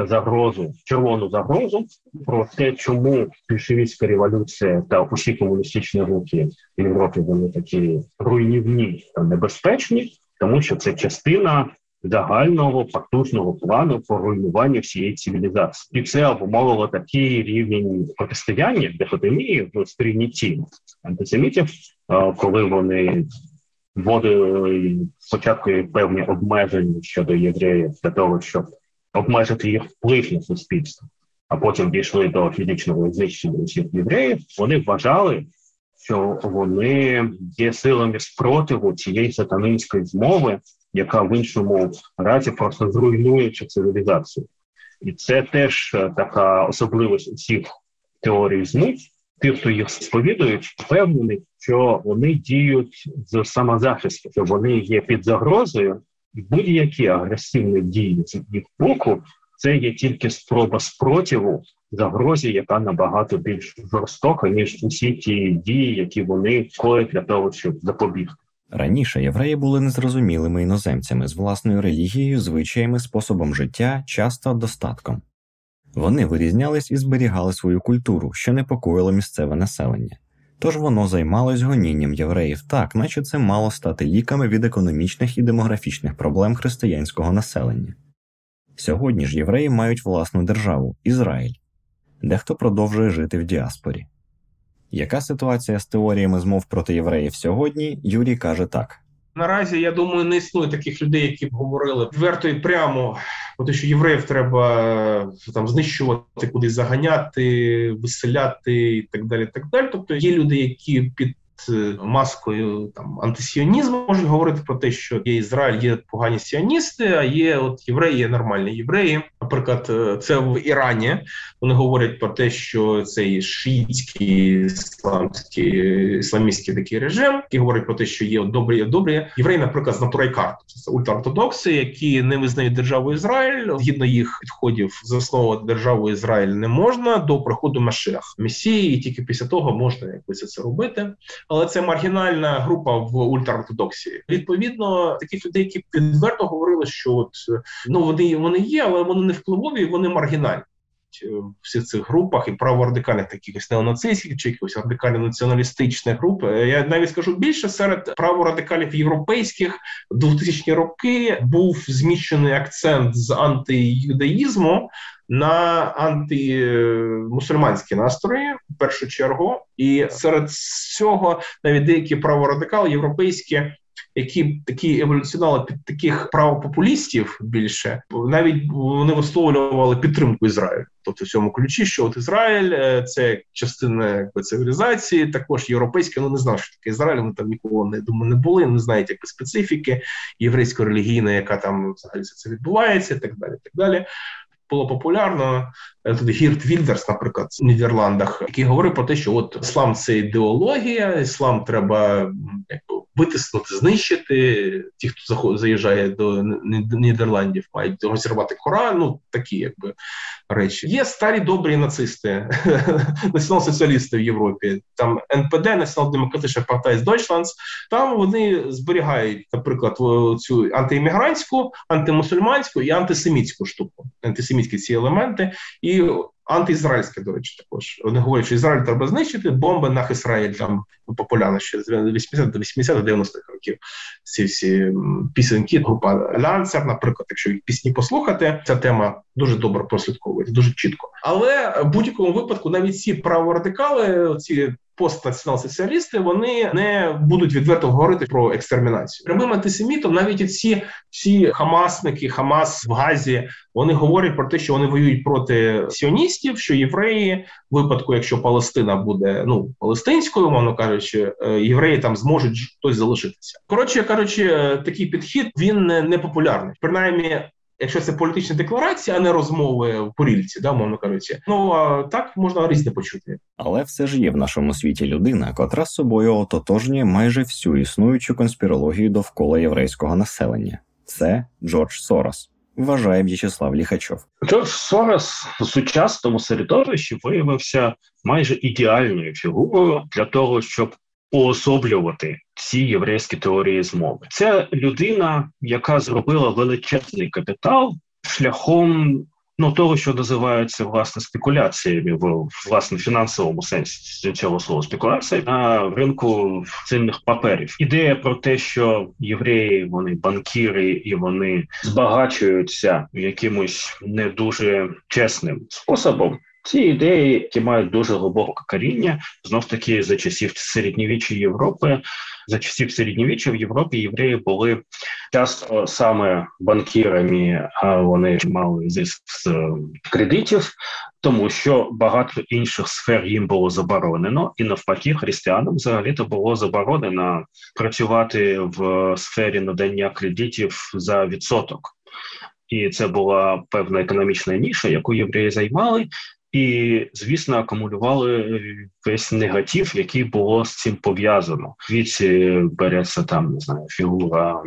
загрозу, червону загрозу про те, чому більшовицька революція та усі комуністичні рухи в Європі вони такі руйнівні та небезпечні, тому що це частина загального потужного плану по руйнуванню всієї цивілізації, і це обумовило такий рівень протистояння дихотемії в сприйнятті антисемітів, коли вони вводили спочатку певні обмеження щодо євреїв для того, щоб обмежити їх вплив на суспільство, а потім дійшли до фізичного знищення усіх євреїв, вони вважали, що вони є силами спротиву цієї сатанинської змови, яка в іншому разі просто зруйнує цю цивілізацію. І це теж е, така особливість усіх теорій змуть. Ті, хто їх сповідують, впевнені, що вони діють з самозахисту, що вони є під загрозою, будь-які агресивні дії з їх боку, це є тільки спроба спротиву загрозі, яка набагато більш жорстока ніж усі ті дії, які вони коять для того, щоб запобігти. Раніше євреї були незрозумілими іноземцями з власною релігією, звичаями, способом життя, часто достатком. Вони вирізнялись і зберігали свою культуру, що непокоїло місцеве населення. Тож воно займалось гонінням євреїв так, наче це мало стати ліками від економічних і демографічних проблем християнського населення. Сьогодні ж євреї мають власну державу Ізраїль, дехто продовжує жити в діаспорі. Яка ситуація з теоріями змов проти євреїв сьогодні? Юрій каже так. Наразі я думаю, не існує таких людей, які б говорили відверто і прямо про те, що євреїв треба там знищувати, кудись заганяти, виселяти і так далі. Так далі. Тобто є люди, які під Е, маскою там антисіонізму можуть говорити про те, що є Ізраїль, є погані сіоністи, а є от євреї, є нормальні євреї. Наприклад, е, це в Ірані. Вони говорять про те, що цей шиїтський ісламський ісламістський такий режим, який говорить про те, що є добрі, добрі євреї, наприклад, з натурайкарту. Це ультраортодокси, які не визнають державу Ізраїль. Згідно їх підходів, засновувати державу Ізраїль не можна до приходу Машех Месії, і тільки після того можна якось це робити але це маргінальна група в ультраортодоксії. Відповідно, таких людей, які відверто говорили, що от ну вони вони є, але вони не впливові, вони маргінальні. В всіх цих групах і праворадикальних таких неонацистських чи якихось радикально націоналістичних груп. Я навіть скажу більше серед праворадикалів європейських 2000-ні роки був зміщений акцент з антиюдаїзму на антимусульманські настрої в першу чергу, і серед цього навіть деякі праворадикали європейські. Які такі еволюціонали під таких правопопулістів більше навіть вони висловлювали підтримку Ізраїлю, тобто в цьому ключі, що от Ізраїль е, це частина якби, цивілізації, також європейська. Ну не знав, що таке Ізраїль. Вони там ніколи не думаю, не були, не знають якби специфіки єврейсько-релігійної, яка там взагалі це відбувається, і так далі. Так далі було популярно. Е, тут Гірт Вільдерс, наприклад, в Нідерландах, який говорив про те, що от іслам це ідеологія, іслам треба якби витиснути, знищити. Ті, хто заїжджає до Нідерландів, мають розірвати Коран, ну такі якби речі. Є старі добрі нацисти, націонал-соціалісти в Європі. Там НПД, Націонал-демократична партія з Дойчландс. Там вони зберігають, наприклад, цю антиіммігрантську, антимусульманську і антисемітську штуку, антисемітські ці елементи. І антиізраїльське, до речі, також вони говорять, що Ізраїль треба знищити бомби на Ізраїль там популярно ще з 80 до 80 90-х років. Ці всі пісеньки, група Лянцер, наприклад, якщо їх пісні послухати, ця тема дуже добре прослідковується, дуже чітко. Але в будь-якому випадку навіть ці праворадикали, ці постнаціонал-соціалісти вони не будуть відверто говорити про екстермінацію. Прямим антисемітом навіть ці всі хамасники, Хамас в Газі, вони говорять про те, що вони воюють проти сіоністів, що євреї, в випадку, якщо Палестина буде ну палестинською, мовно кажучи, е, євреї там зможуть хтось залишитися. Коротше кажучи, е, такий підхід він не популярний. Принаймні, якщо це політична декларація, а не розмови в порільці, да, мовно кажучи. Ну а так можна різне почути. Але все ж є в нашому світі людина, котра з собою ототожнює майже всю існуючу конспірологію довкола єврейського населення. Це Джордж Сорос. Вважає В'ячеслав Ліхачов. Джордж Сорос у сучасному середовищі виявився майже ідеальною фігурою для того, щоб уособлювати ці єврейські теорії змови. Це людина, яка зробила величезний капітал шляхом ну того, що називається власне спекуляціями в власне фінансовому сенсі цього слова спекуляція на ринку цінних паперів. Ідея про те, що євреї вони банкіри і вони збагачуються якимось не дуже чесним способом. Ці ідеї, які мають дуже глибоке коріння, знов таки за часів середньовіччя Європи, за часів середньовіччя в Європі євреї були часто саме банкірами, а вони мали зиск з кредитів, тому що багато інших сфер їм було заборонено, і навпаки, християнам взагалі то було заборонено працювати в сфері надання кредитів за відсоток. І це була певна економічна ніша, яку євреї займали, і, звісно, акумулювали весь негатив, який було з цим пов'язано. Звідси береться там не знаю фігура.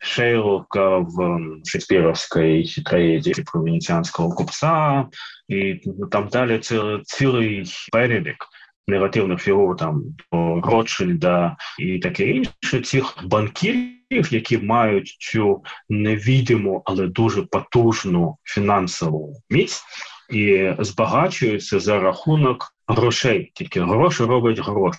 Шейлока в шекспіровській трагедії про венеціанського купця, і там далі це цілий перелік негативних фігур там Ротшильда і таке інше цих банкірів, які мають цю невідиму, але дуже потужну фінансову міць і збагачуються за рахунок грошей. Тільки гроші роблять гроші.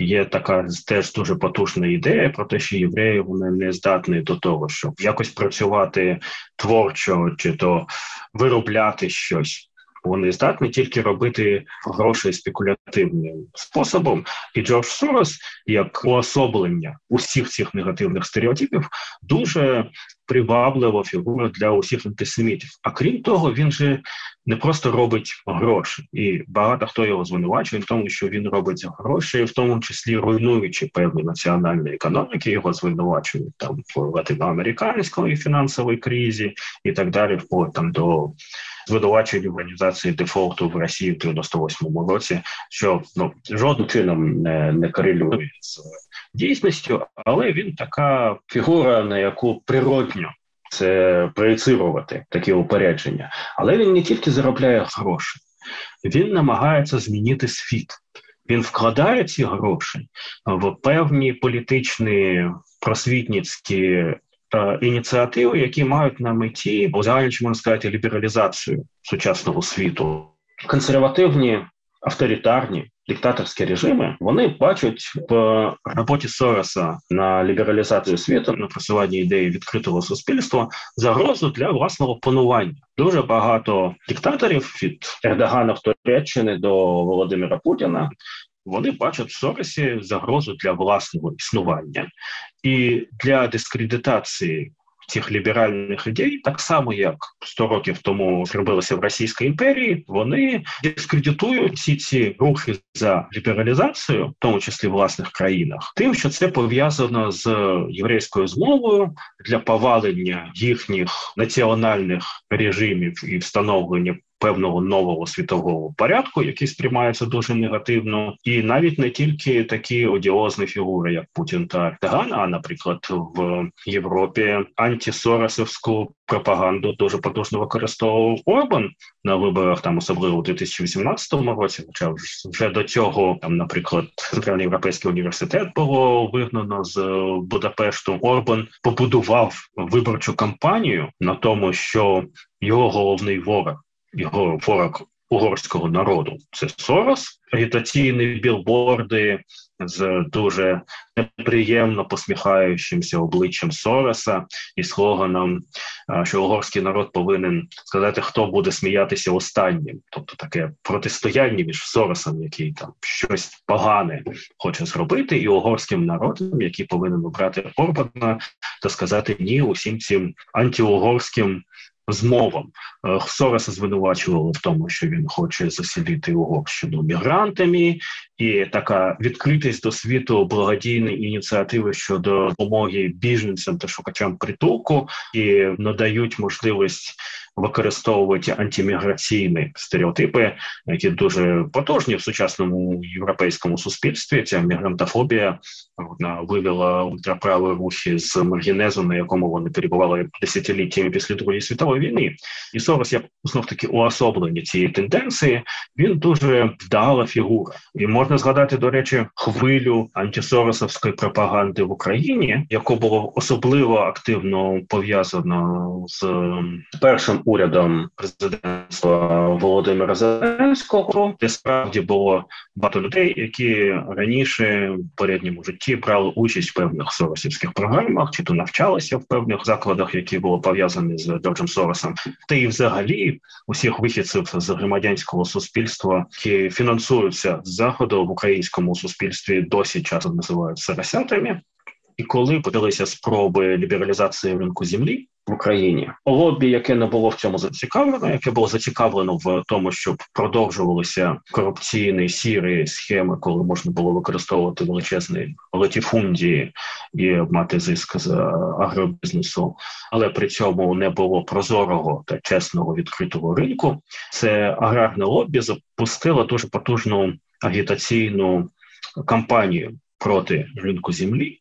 Є така теж дуже потужна ідея про те, що євреї вони не здатні до того, щоб якось працювати творчо чи то виробляти щось. Вони здатні тільки робити гроші спекулятивним способом, і Джордж Сорос, як уособлення усіх цих негативних стереотипів, дуже приваблива фігура для усіх антисемітів. А крім того, він же не просто робить гроші, і багато хто його звинувачує в тому, що він робить гроші, в тому числі руйнуючи певні національні економіки, його звинувачують там в латиноамериканської фінансовій кризі і так далі, вплоть там до звинувачень організації дефолту в Росії в 98-му році, що ну жодним чином не, не корелює з дійсністю, але він така фігура, на яку природньо це проєцирувати такі упередження. Але він не тільки заробляє гроші, він намагається змінити світ. Він вкладає ці гроші в певні політичні просвітницькі ініціативи, які мають на меті чи можна сказати лібералізацію сучасного світу. Консервативні авторитарні диктаторські режими вони бачать в роботі Сороса на лібералізацію світу на просування ідеї відкритого суспільства загрозу для власного панування. Дуже багато диктаторів від Ердогана в Туреччини до Володимира Путіна. Вони бачать в Соросі загрозу для власного існування. І для дискредитації цих ліберальних ідей, так само як 100 років тому зробилося в Російській імперії, вони дискредитують всі ці рухи за лібералізацію, в тому числі в власних країнах, тим, що це пов'язано з єврейською змовою для повалення їхніх національних режимів і встановлення певного нового світового порядку, який сприймається дуже негативно, і навіть не тільки такі одіозні фігури, як Путін та Ертеган, а наприклад, в Європі антисоросовську пропаганду дуже потужно використовував Орбан на виборах, там особливо у 2018 році. Хоча вже до цього там, наприклад, Центральний європейський університет було вигнано з Будапешту. Орбан побудував виборчу кампанію на тому, що його головний ворог його ворог угорського народу. Це Сорос, агітаційні білборди з дуже неприємно посміхаючимся обличчям Сороса і слоганом, що угорський народ повинен сказати, хто буде сміятися останнім, тобто таке протистояння між Соросом, який там щось погане хоче зробити, і угорським народом, який повинен обрати Орбана та сказати ні усім цим антиугорським змовам. Е, Сороса звинувачували в тому, що він хоче засілити Угорщину мігрантами, і така відкритість до світу благодійної ініціативи щодо допомоги біженцям та шукачам притулку і надають можливість використовувати антиміграційні стереотипи, які дуже потужні в сучасному європейському суспільстві. Ця мігрантофобія вона вивела ультраправі рухи з маргінезу, на якому вони перебували десятиліттями після другої світової війни. І Сорос, як знов таки уособлення цієї тенденції, він дуже вдала фігура, і можна згадати до речі хвилю антисоросовської пропаганди в Україні, яку було особливо активно пов'язано з першим урядом президентства Володимира Зеленського, де справді було багато людей, які раніше в передньому житті брали участь в певних соросівських програмах, чи то навчалися в певних закладах, які були пов'язані з Джорджем Соросом, та і взагалі усіх вихідців з громадянського суспільства, які фінансуються з заходу в українському суспільстві, досі часто називають соросятами. І коли подалися спроби лібералізації ринку землі, в Україні. Лобі, яке не було в цьому зацікавлено, яке було зацікавлено в тому, щоб продовжувалися корупційні сірі схеми, коли можна було використовувати величезні латіфундії і мати зиск з агробізнесу, але при цьому не було прозорого та чесного відкритого ринку. Це аграрне лобі запустило дуже потужну агітаційну кампанію проти ринку землі,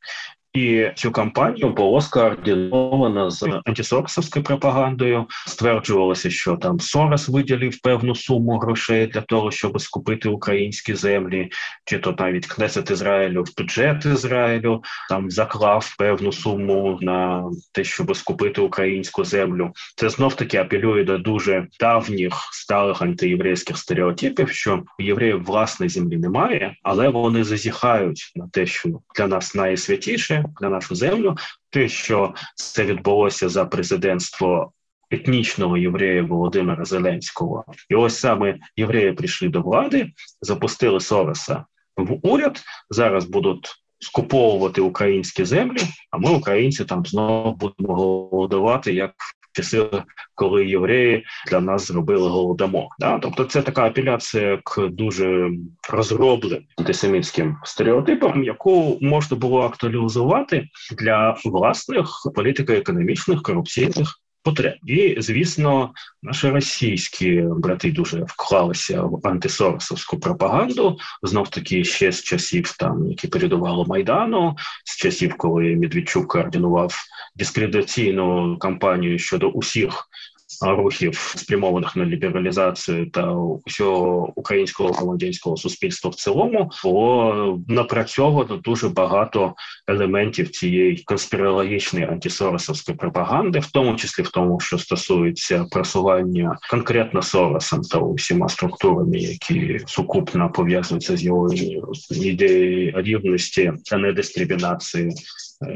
і цю кампанію було скоординовано з антисоросовською пропагандою. Стверджувалося, що там Сорос виділив певну суму грошей для того, щоб скупити українські землі, чи то навіть Кнесет Ізраїлю в бюджет Ізраїлю там заклав певну суму на те, щоб скупити українську землю. Це знов таки апелює до дуже давніх сталих антиєврейських стереотипів, що євреїв власної землі немає, але вони зазіхають на те, що для нас найсвятіше на нашу землю. Те, що це відбулося за президентство етнічного єврея Володимира Зеленського, і ось саме євреї прийшли до влади, запустили Сороса в уряд. Зараз будуть скуповувати українські землі. А ми, українці, там знову будемо голодувати як часи, коли євреї для нас зробили голодомор. Да? Тобто, це така апеляція к дуже розробленим антисемітським стереотипам, яку можна було актуалізувати для власних політико-економічних корупційних потреб. І звісно, наші російські брати дуже вклалися в антисоросовську пропаганду. Знов таки ще з часів, там які передувало майдану, часів, коли Медведчук координував дискредитаційну кампанію щодо усіх рухів, спрямованих на лібералізацію та усього українського громадянського суспільства в цілому, було напрацьовано дуже багато елементів цієї конспірологічної антисоросовської пропаганди, в тому числі в тому, що стосується просування конкретно Соросом та усіма структурами, які сукупно пов'язуються з його ідеєю рівності та недискримінації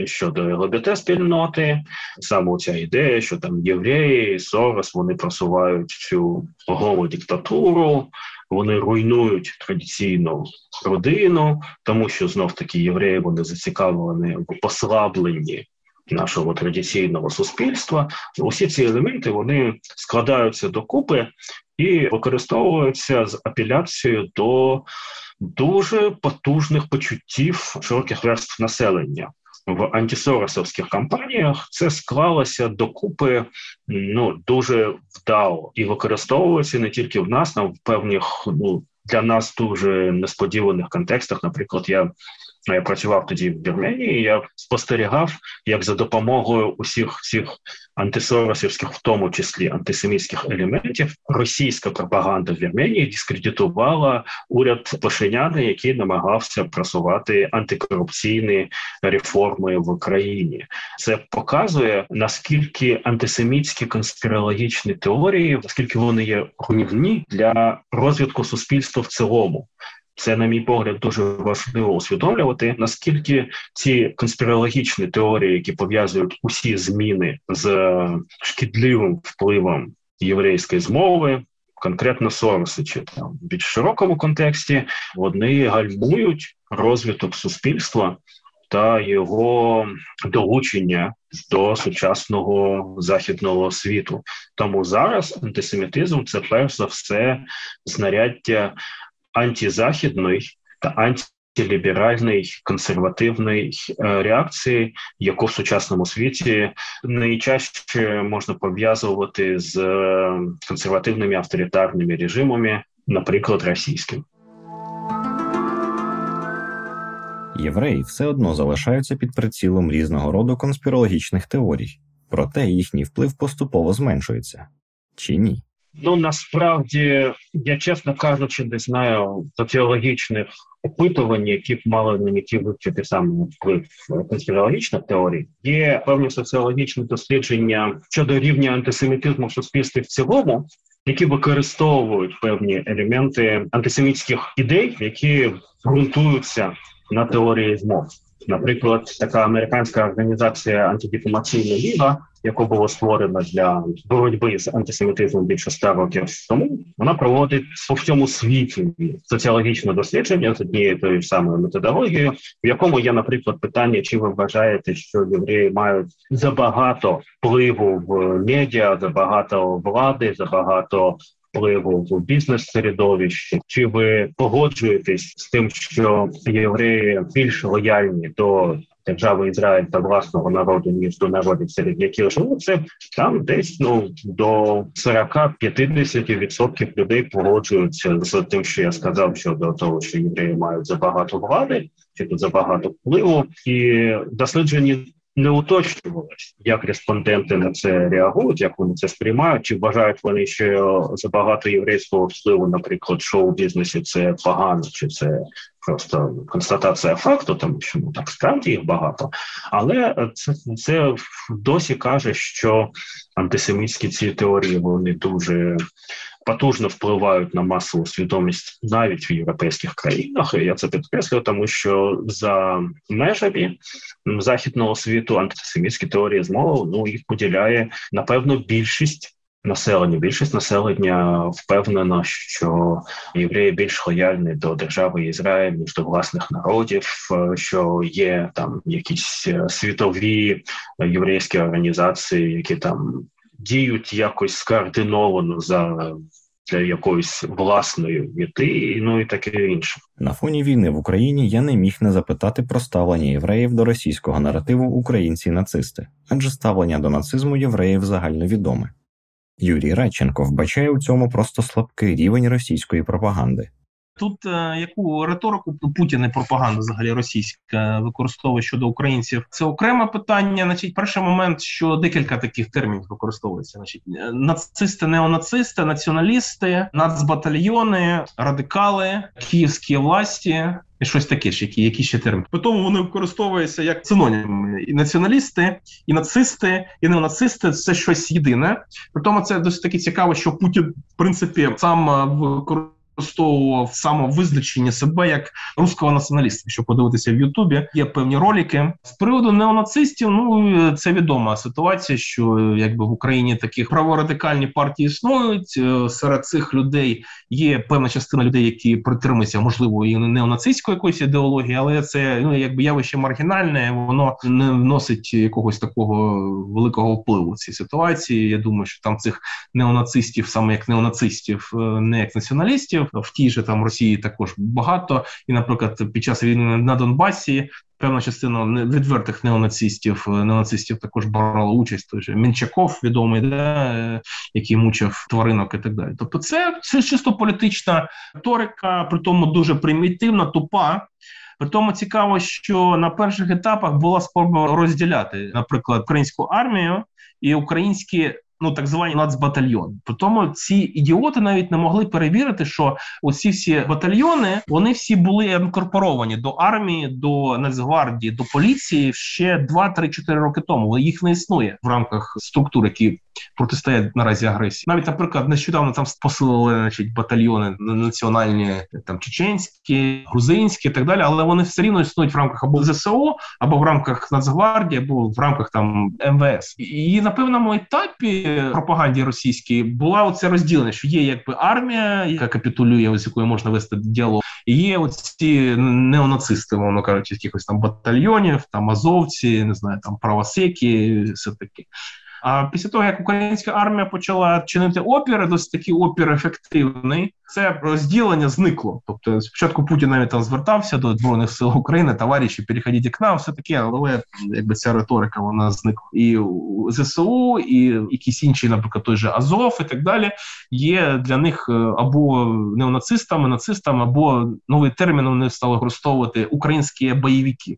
щодо ЛГБТ спільноти, саме ця ідея, що там євреї, Сорос, вони просувають цю голу диктатуру, вони руйнують традиційну родину, тому що знов таки євреї вони зацікавлені в послабленні. Нашого традиційного суспільства усі ці елементи вони складаються докупи і використовуються з апеляцією до дуже потужних почуттів широких верств населення в антисоросовських кампаніях це склалося докупи ну дуже вдало і використовується не тільки в нас, а в певних ну для нас дуже несподіваних контекстах. Наприклад, я я працював тоді в Вірменії. Я спостерігав, як за допомогою усіх цих антисоросівських, в тому числі антисемітських елементів, російська пропаганда в Вірменії дискредитувала уряд Пашиняна, який намагався просувати антикорупційні реформи в Україні. Це показує наскільки антисемітські конспірологічні теорії, наскільки вони є руйнівні для розвитку суспільства в цілому. Це, на мій погляд, дуже важливо усвідомлювати, наскільки ці конспірологічні теорії, які пов'язують усі зміни з шкідливим впливом єврейської змови, конкретно Сороси, чи там в більш широкому контексті, вони гальмують розвиток суспільства та його долучення до сучасного західного світу. Тому зараз антисемітизм це перш за все знаряддя антизахідної та антиліберальної консервативної е, реакції, яку в сучасному світі найчастіше можна пов'язувати з е, консервативними авторитарними режимами, наприклад, російським. Євреї все одно залишаються під прицілом різного роду конспірологічних теорій, проте їхній вплив поступово зменшується чи ні? Ну насправді я чесно кажучи, не знаю соціологічних опитувань, які б мали на меті вивчити саме вплив конспірологічних теорій. Є певні соціологічні дослідження щодо рівня антисемітизму в суспільстві в цілому. Які використовують певні елементи антисемітських ідей, які ґрунтуються на теорії змов, наприклад, така американська організація антидифамаційна ліга яку було створено для боротьби з антисемітизмом більше ста років тому, вона проводить по всьому світі соціологічне дослідження з однією тою самою методологією, в якому є, наприклад, питання, чи ви вважаєте, що євреї мають забагато впливу в медіа, забагато влади, забагато. Впливу в бізнес середовищі, чи ви погоджуєтесь з тим, що євреї більш лояльні до держави Ізраїль та власного народу до народів, серед яких живуться, там десь ну до 40-50% людей погоджуються з тим, що я сказав щодо того, що євреї мають забагато влади, чи тут забагато впливу, і дослідження не уточнювалось, як респонденти на це реагують, як вони це сприймають, чи вважають вони, що забагато єврейського впливу, наприклад, шоу бізнесі це погано, чи це просто констатація факту, тому що ну так справді їх багато, але це це досі каже, що антисемітські ці теорії вони дуже потужно впливають на масову свідомість навіть в європейських країнах. Я це підкреслюю, тому що за межами західного світу антисемітські теорії змови ну їх поділяє напевно більшість. Населення більшість населення впевнена, що євреї більш лояльні до держави Ізраїль ніж до власних народів, що є там якісь світові єврейські організації, які там діють якось скоординовано за для якоїсь власної мети, ну і таке інше. На фоні війни в Україні я не міг не запитати про ставлення євреїв до російського наративу українці-нацисти, адже ставлення до нацизму євреїв загальновідоме. Юрій Радченко вбачає у цьому просто слабкий рівень російської пропаганди. Тут е, яку риторику Путін і пропаганда взагалі російська використовує щодо українців, це окреме питання. Значить, перший момент, що декілька таких термінів використовується. Значить, е, нацисти, неонацисти, націоналісти, нацбатальйони, радикали, київські власті. І щось таке ж, які які ще терміни. По тому вони використовуються як синоніми. І націоналісти, і нацисти, і неонацисти це щось єдине. При тому це досить таки цікаво, що Путін в принципі сам е, використовує використовував самовизначення себе як русского націоналіста. Якщо подивитися в Ютубі, є певні ролики з приводу неонацистів. Ну це відома ситуація, що якби в Україні таких праворадикальні партії існують. Е, серед цих людей є певна частина людей, які притримуються, можливо, і неонацистської якоїсь ідеології, але це ну якби явище маргінальне, воно не вносить якогось такого великого впливу в цій ситуації. Я думаю, що там цих неонацистів, саме як неонацистів, е, не як націоналістів в тій же там Росії також багато. І, наприклад, під час війни на Донбасі Певна частина відвертих неонацистів неонацистів також брала участь. Той же Мінчаков, відомий, да, який мучив тваринок і так далі. Тобто, це, це чисто політична риторика, при тому дуже примітивна, тупа. При тому цікаво, що на перших етапах була спроба розділяти, наприклад, українську армію і українські ну так звані нацбатальйони. При тому ці ідіоти навіть не могли перевірити, що усі всі батальйони вони всі були інкорпоровані до армії, до Нацгвардії, до поліції ще 2-3-4 роки тому. Їх не існує в рамках структур, які протистоять наразі агресії. Навіть, наприклад, нещодавно там посилили значить, батальйони національні, там чеченські, грузинські і так далі, але вони все рівно існують в рамках або ЗСУ, або в рамках Нацгвардії, або в рамках там МВС. І на певному етапі пропаганді російській була оце розділення, що є якби армія, яка капітулює, з якою можна вести діалог, і є оці неонацисти, мовно кажучи, якихось там батальйонів, там азовці, не знаю, там правосеки, все таке. А після того, як українська армія почала чинити опір, досить такий опір ефективний, це розділення зникло. Тобто, спочатку Путін навіть там звертався до збройних сил України, товариші, переходіть к нам, все таке, але якби ця риторика вона зникла. І ЗСУ, і якісь інші, наприклад, той же Азов і так далі, є для них е, або неонацистами, нацистами, або новий термін вони стали використовувати українські бойовики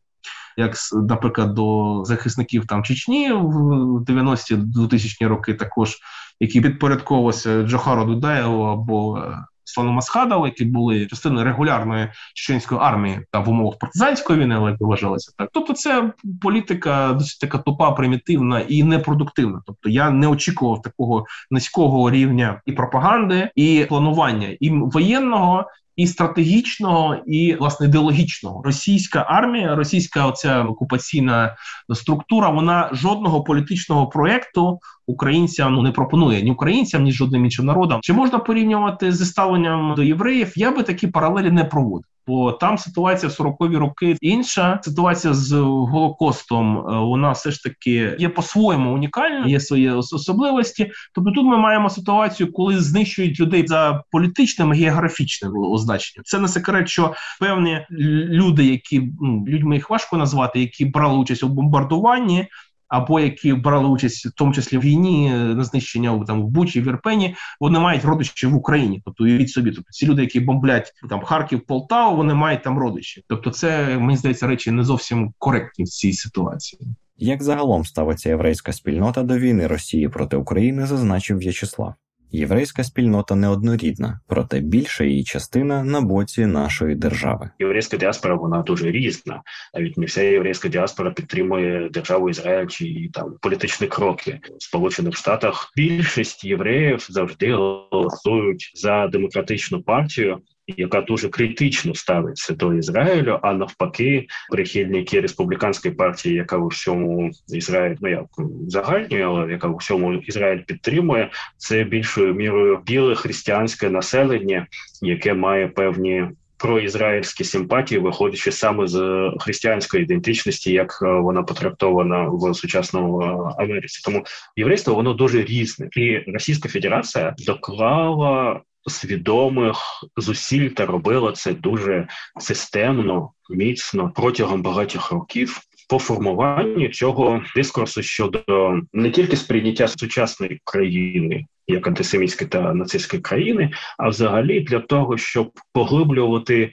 як наприклад, до захисників там Чечні в 90-ті 2000-ні роки, також які підпорядковувалися Джохару Дудаєву або е, Слану Масхадову, які були частиною регулярної чеченської армії та в умовах партизанської війни, але вважалося так. Тобто, це політика досить така тупа, примітивна і непродуктивна. Тобто, я не очікував такого низького рівня і пропаганди, і планування і воєнного, і стратегічного, і власне ідеологічного. Російська армія, російська оця окупаційна структура, вона жодного політичного проекту українцям ну не пропонує ні українцям, ні жодним іншим народам. Чи можна порівнювати зі ставленням до євреїв? Я би такі паралелі не проводив. Бо там ситуація в 40-ві роки інша ситуація з голокостом. Е, вона все ж таки є по-своєму унікальна, є свої особливості. Тобто тут ми маємо ситуацію, коли знищують людей за політичним і географічним означенням. Це не секрет, що певні люди, які ну, людьми їх важко назвати, які брали участь у бомбардуванні або які брали участь в тому числі в війні е, на знищення там в Бучі, в Ірпені, вони мають родичі в Україні. Тобто уявіть собі, тобто ці люди, які бомблять там Харків, Полтаву, вони мають там родичі. Тобто, це мені здається речі не зовсім коректні в цій ситуації. Як загалом ставиться єврейська спільнота до війни Росії проти України, зазначив В'ячеслав. Єврейська спільнота неоднорідна, проте більша її частина на боці нашої держави. Єврейська діаспора вона дуже різна. Навіть не вся єврейська діаспора підтримує державу Ізраїль чи там політичні кроки в Сполучених Штатах. Більшість євреїв завжди голосують за демократичну партію, яка дуже критично ставиться до Ізраїлю, а навпаки, прихильники республіканської партії, яка у всьому Ізраїль, ну як загальнює, але яка у всьому Ізраїль підтримує, це більшою мірою біле християнське населення, яке має певні. Проізраїльські симпатії, виходячи саме з християнської ідентичності, як е, вона потрактована в сучасному е, Америці, тому єврейство воно дуже різне, і Російська Федерація доклала свідомих зусиль та робила це дуже системно, міцно протягом багатьох років. По формуванню цього дискурсу щодо не тільки сприйняття сучасної країни як антисемітської та нацистської країни, а взагалі для того, щоб поглиблювати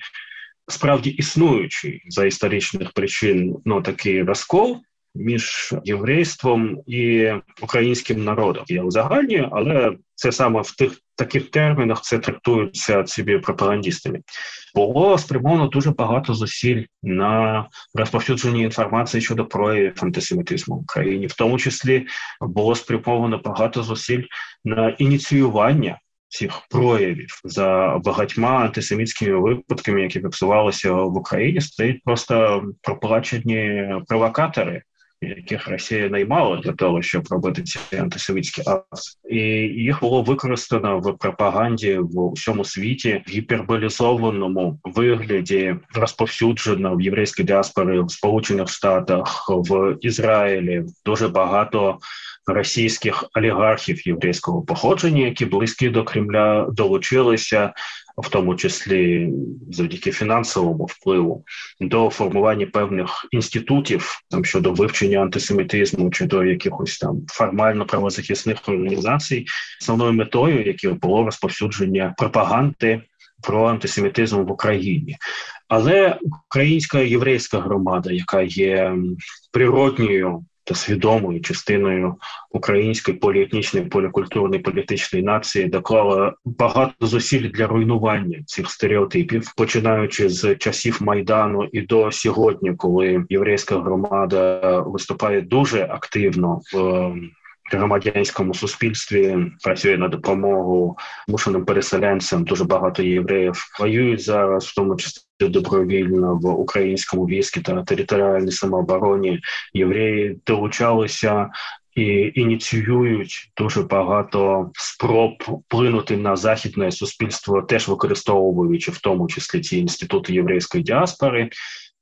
справді існуючий за історичних причин ну такий розкол між єврейством і українським народом. Я узагальнюю, але це саме в тих таких термінах це трактується собі пропагандістами. Було спрямовано дуже багато зусиль на розповсюдження інформації щодо проявів антисемітизму в Україні, в тому числі було спрямовано багато зусиль на ініціювання. Цих проявів за багатьма антисемітськими випадками, які фіксувалися в Україні, стоять просто проплачені провокатори, яких Росія наймала для того, щоб робити ці антисемітські акції. і їх було використано в пропаганді в усьому світі в гіперболізованому вигляді, розповсюджено в єврейській діаспорі в Сполучених Штатах в Ізраїлі дуже багато. Російських олігархів єврейського походження, які близькі до Кремля, долучилися в тому числі завдяки фінансовому впливу, до формування певних інститутів там щодо вивчення антисемітизму чи до якихось там формально правозахисних організацій, основною метою, яких було розповсюдження пропаганди про антисемітизм в Україні. Але українська єврейська громада, яка є природньою та свідомою частиною української поліетнічної, полікультурної політичної нації, доклала багато зусиль для руйнування цих стереотипів, починаючи з часів майдану і до сьогодні, коли єврейська громада виступає дуже активно в громадянському суспільстві працює на допомогу мушеним переселенцям. Дуже багато євреїв воюють зараз, в тому числі добровільно в українському війську та територіальній самообороні. Євреї долучалися. І ініціюють дуже багато спроб вплинути на західне суспільство, теж використовуючи в тому числі ці інститути єврейської діаспори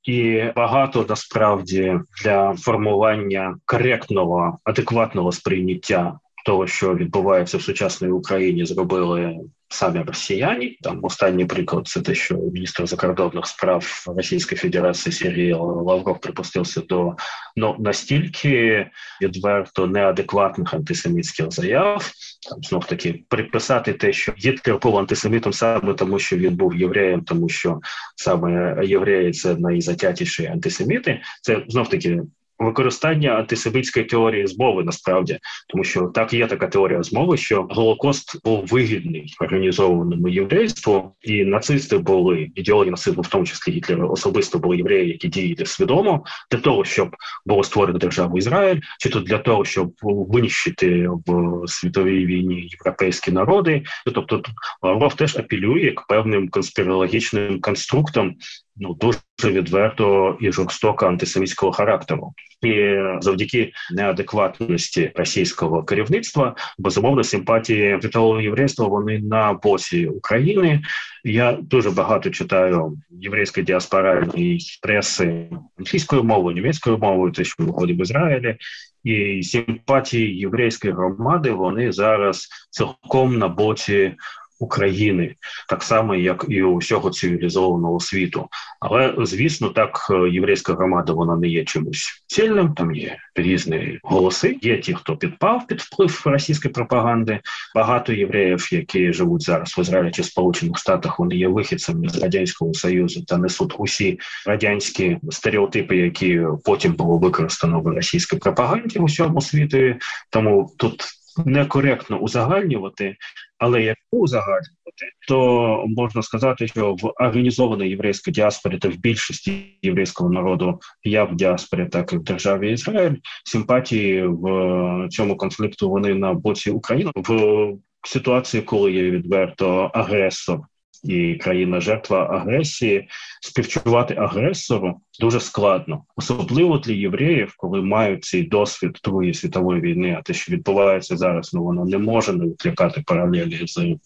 і багато насправді для формування коректного, адекватного сприйняття того, що відбувається в сучасній Україні, зробили самі росіяни. Там останній приклад це те, що міністр закордонних справ Російської Федерації Сергій Лавров припустився до ну настільки відверто неадекватних антисемітських заяв. Там знов таки приписати те, що Гітлер був антисемітом саме тому, що він був євреєм, тому що саме євреї це найзатятіші антисеміти. Це знов таки використання антисемітської теорії змови насправді, тому що так є така теорія змови, що голокост був вигідний організованому єврейству, і нацисти були ідеологи нацизму, в тому числі Гітлер, особисто були євреї, які діяли свідомо для того, щоб було створено державу Ізраїль, чи то для того, щоб винищити в світовій війні європейські народи. Тобто Лавров теж апелює к певним конспірологічним конструктам ну дуже відверто і жорстоко антисемітського характеру, і завдяки неадекватності російського керівництва безумовно симпатії світового єврейства вони на боці України. Я дуже багато читаю єврейської діаспоральної преси англійською мовою, німецькою мовою, те, що виходить в Ізраїлі. І симпатії єврейської громади вони зараз цілком на боці України, так само як і у всього цивілізованого світу. Але звісно, так е, єврейська громада вона не є чимось цільним. Там є різні голоси. Є ті, хто підпав під вплив російської пропаганди. Багато євреїв, які живуть зараз в Ізраїлі чи Сполучених Штатах, вони є вихідцями з радянського союзу та несуть усі радянські стереотипи, які потім було використано в російській пропаганді в усьому світі. Тому тут некоректно узагальнювати, але як узагальнювати, то можна сказати, що в організованій єврейській діаспорі та в більшості єврейського народу, як в діаспорі, так і в державі Ізраїль, симпатії в цьому конфлікту вони на боці України. В ситуації, коли є відверто агресор і країна жертва агресії, співчувати агресору дуже складно, особливо для євреїв, коли мають цей досвід Другої світової війни. А те, що відбувається зараз, ну воно не може не відкликати паралелі з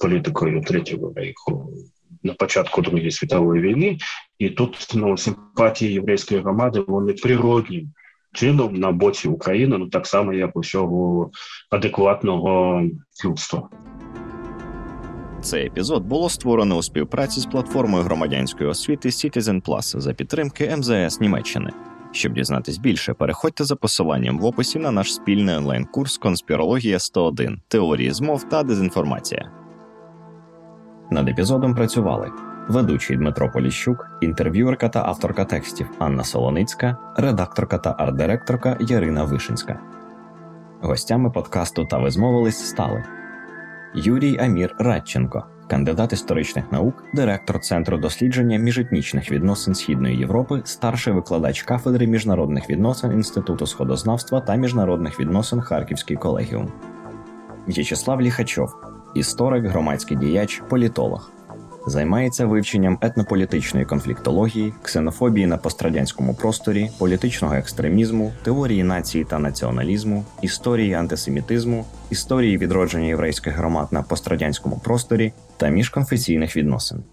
політикою третього рейху. На початку Другої світової війни, і тут ну, симпатії єврейської громади вони природні чином на боці України, ну так само як усього адекватного людства. Цей епізод було створено у співпраці з платформою громадянської освіти Citizen Plus за підтримки МЗС Німеччини. Щоб дізнатись більше, переходьте за посиланням в описі на наш спільний онлайн-курс Конспірологія 101 теорії змов та дезінформація. Над епізодом працювали ведучий Дмитро Поліщук, інтерв'юерка та авторка текстів Анна Солоницька, редакторка та арт-директорка Ярина Вишинська. Гостями подкасту та ви змовились стали. Юрій Амір Радченко, кандидат історичних наук, директор Центру дослідження міжетнічних відносин Східної Європи, старший викладач кафедри міжнародних відносин Інституту сходознавства та міжнародних відносин Харківський колегіум. В'ячеслав Ліхачов, історик, громадський діяч, політолог. Займається вивченням етнополітичної конфліктології, ксенофобії на пострадянському просторі, політичного екстремізму, теорії нації та націоналізму, історії антисемітизму, історії відродження єврейських громад на пострадянському просторі та міжконфесійних відносин.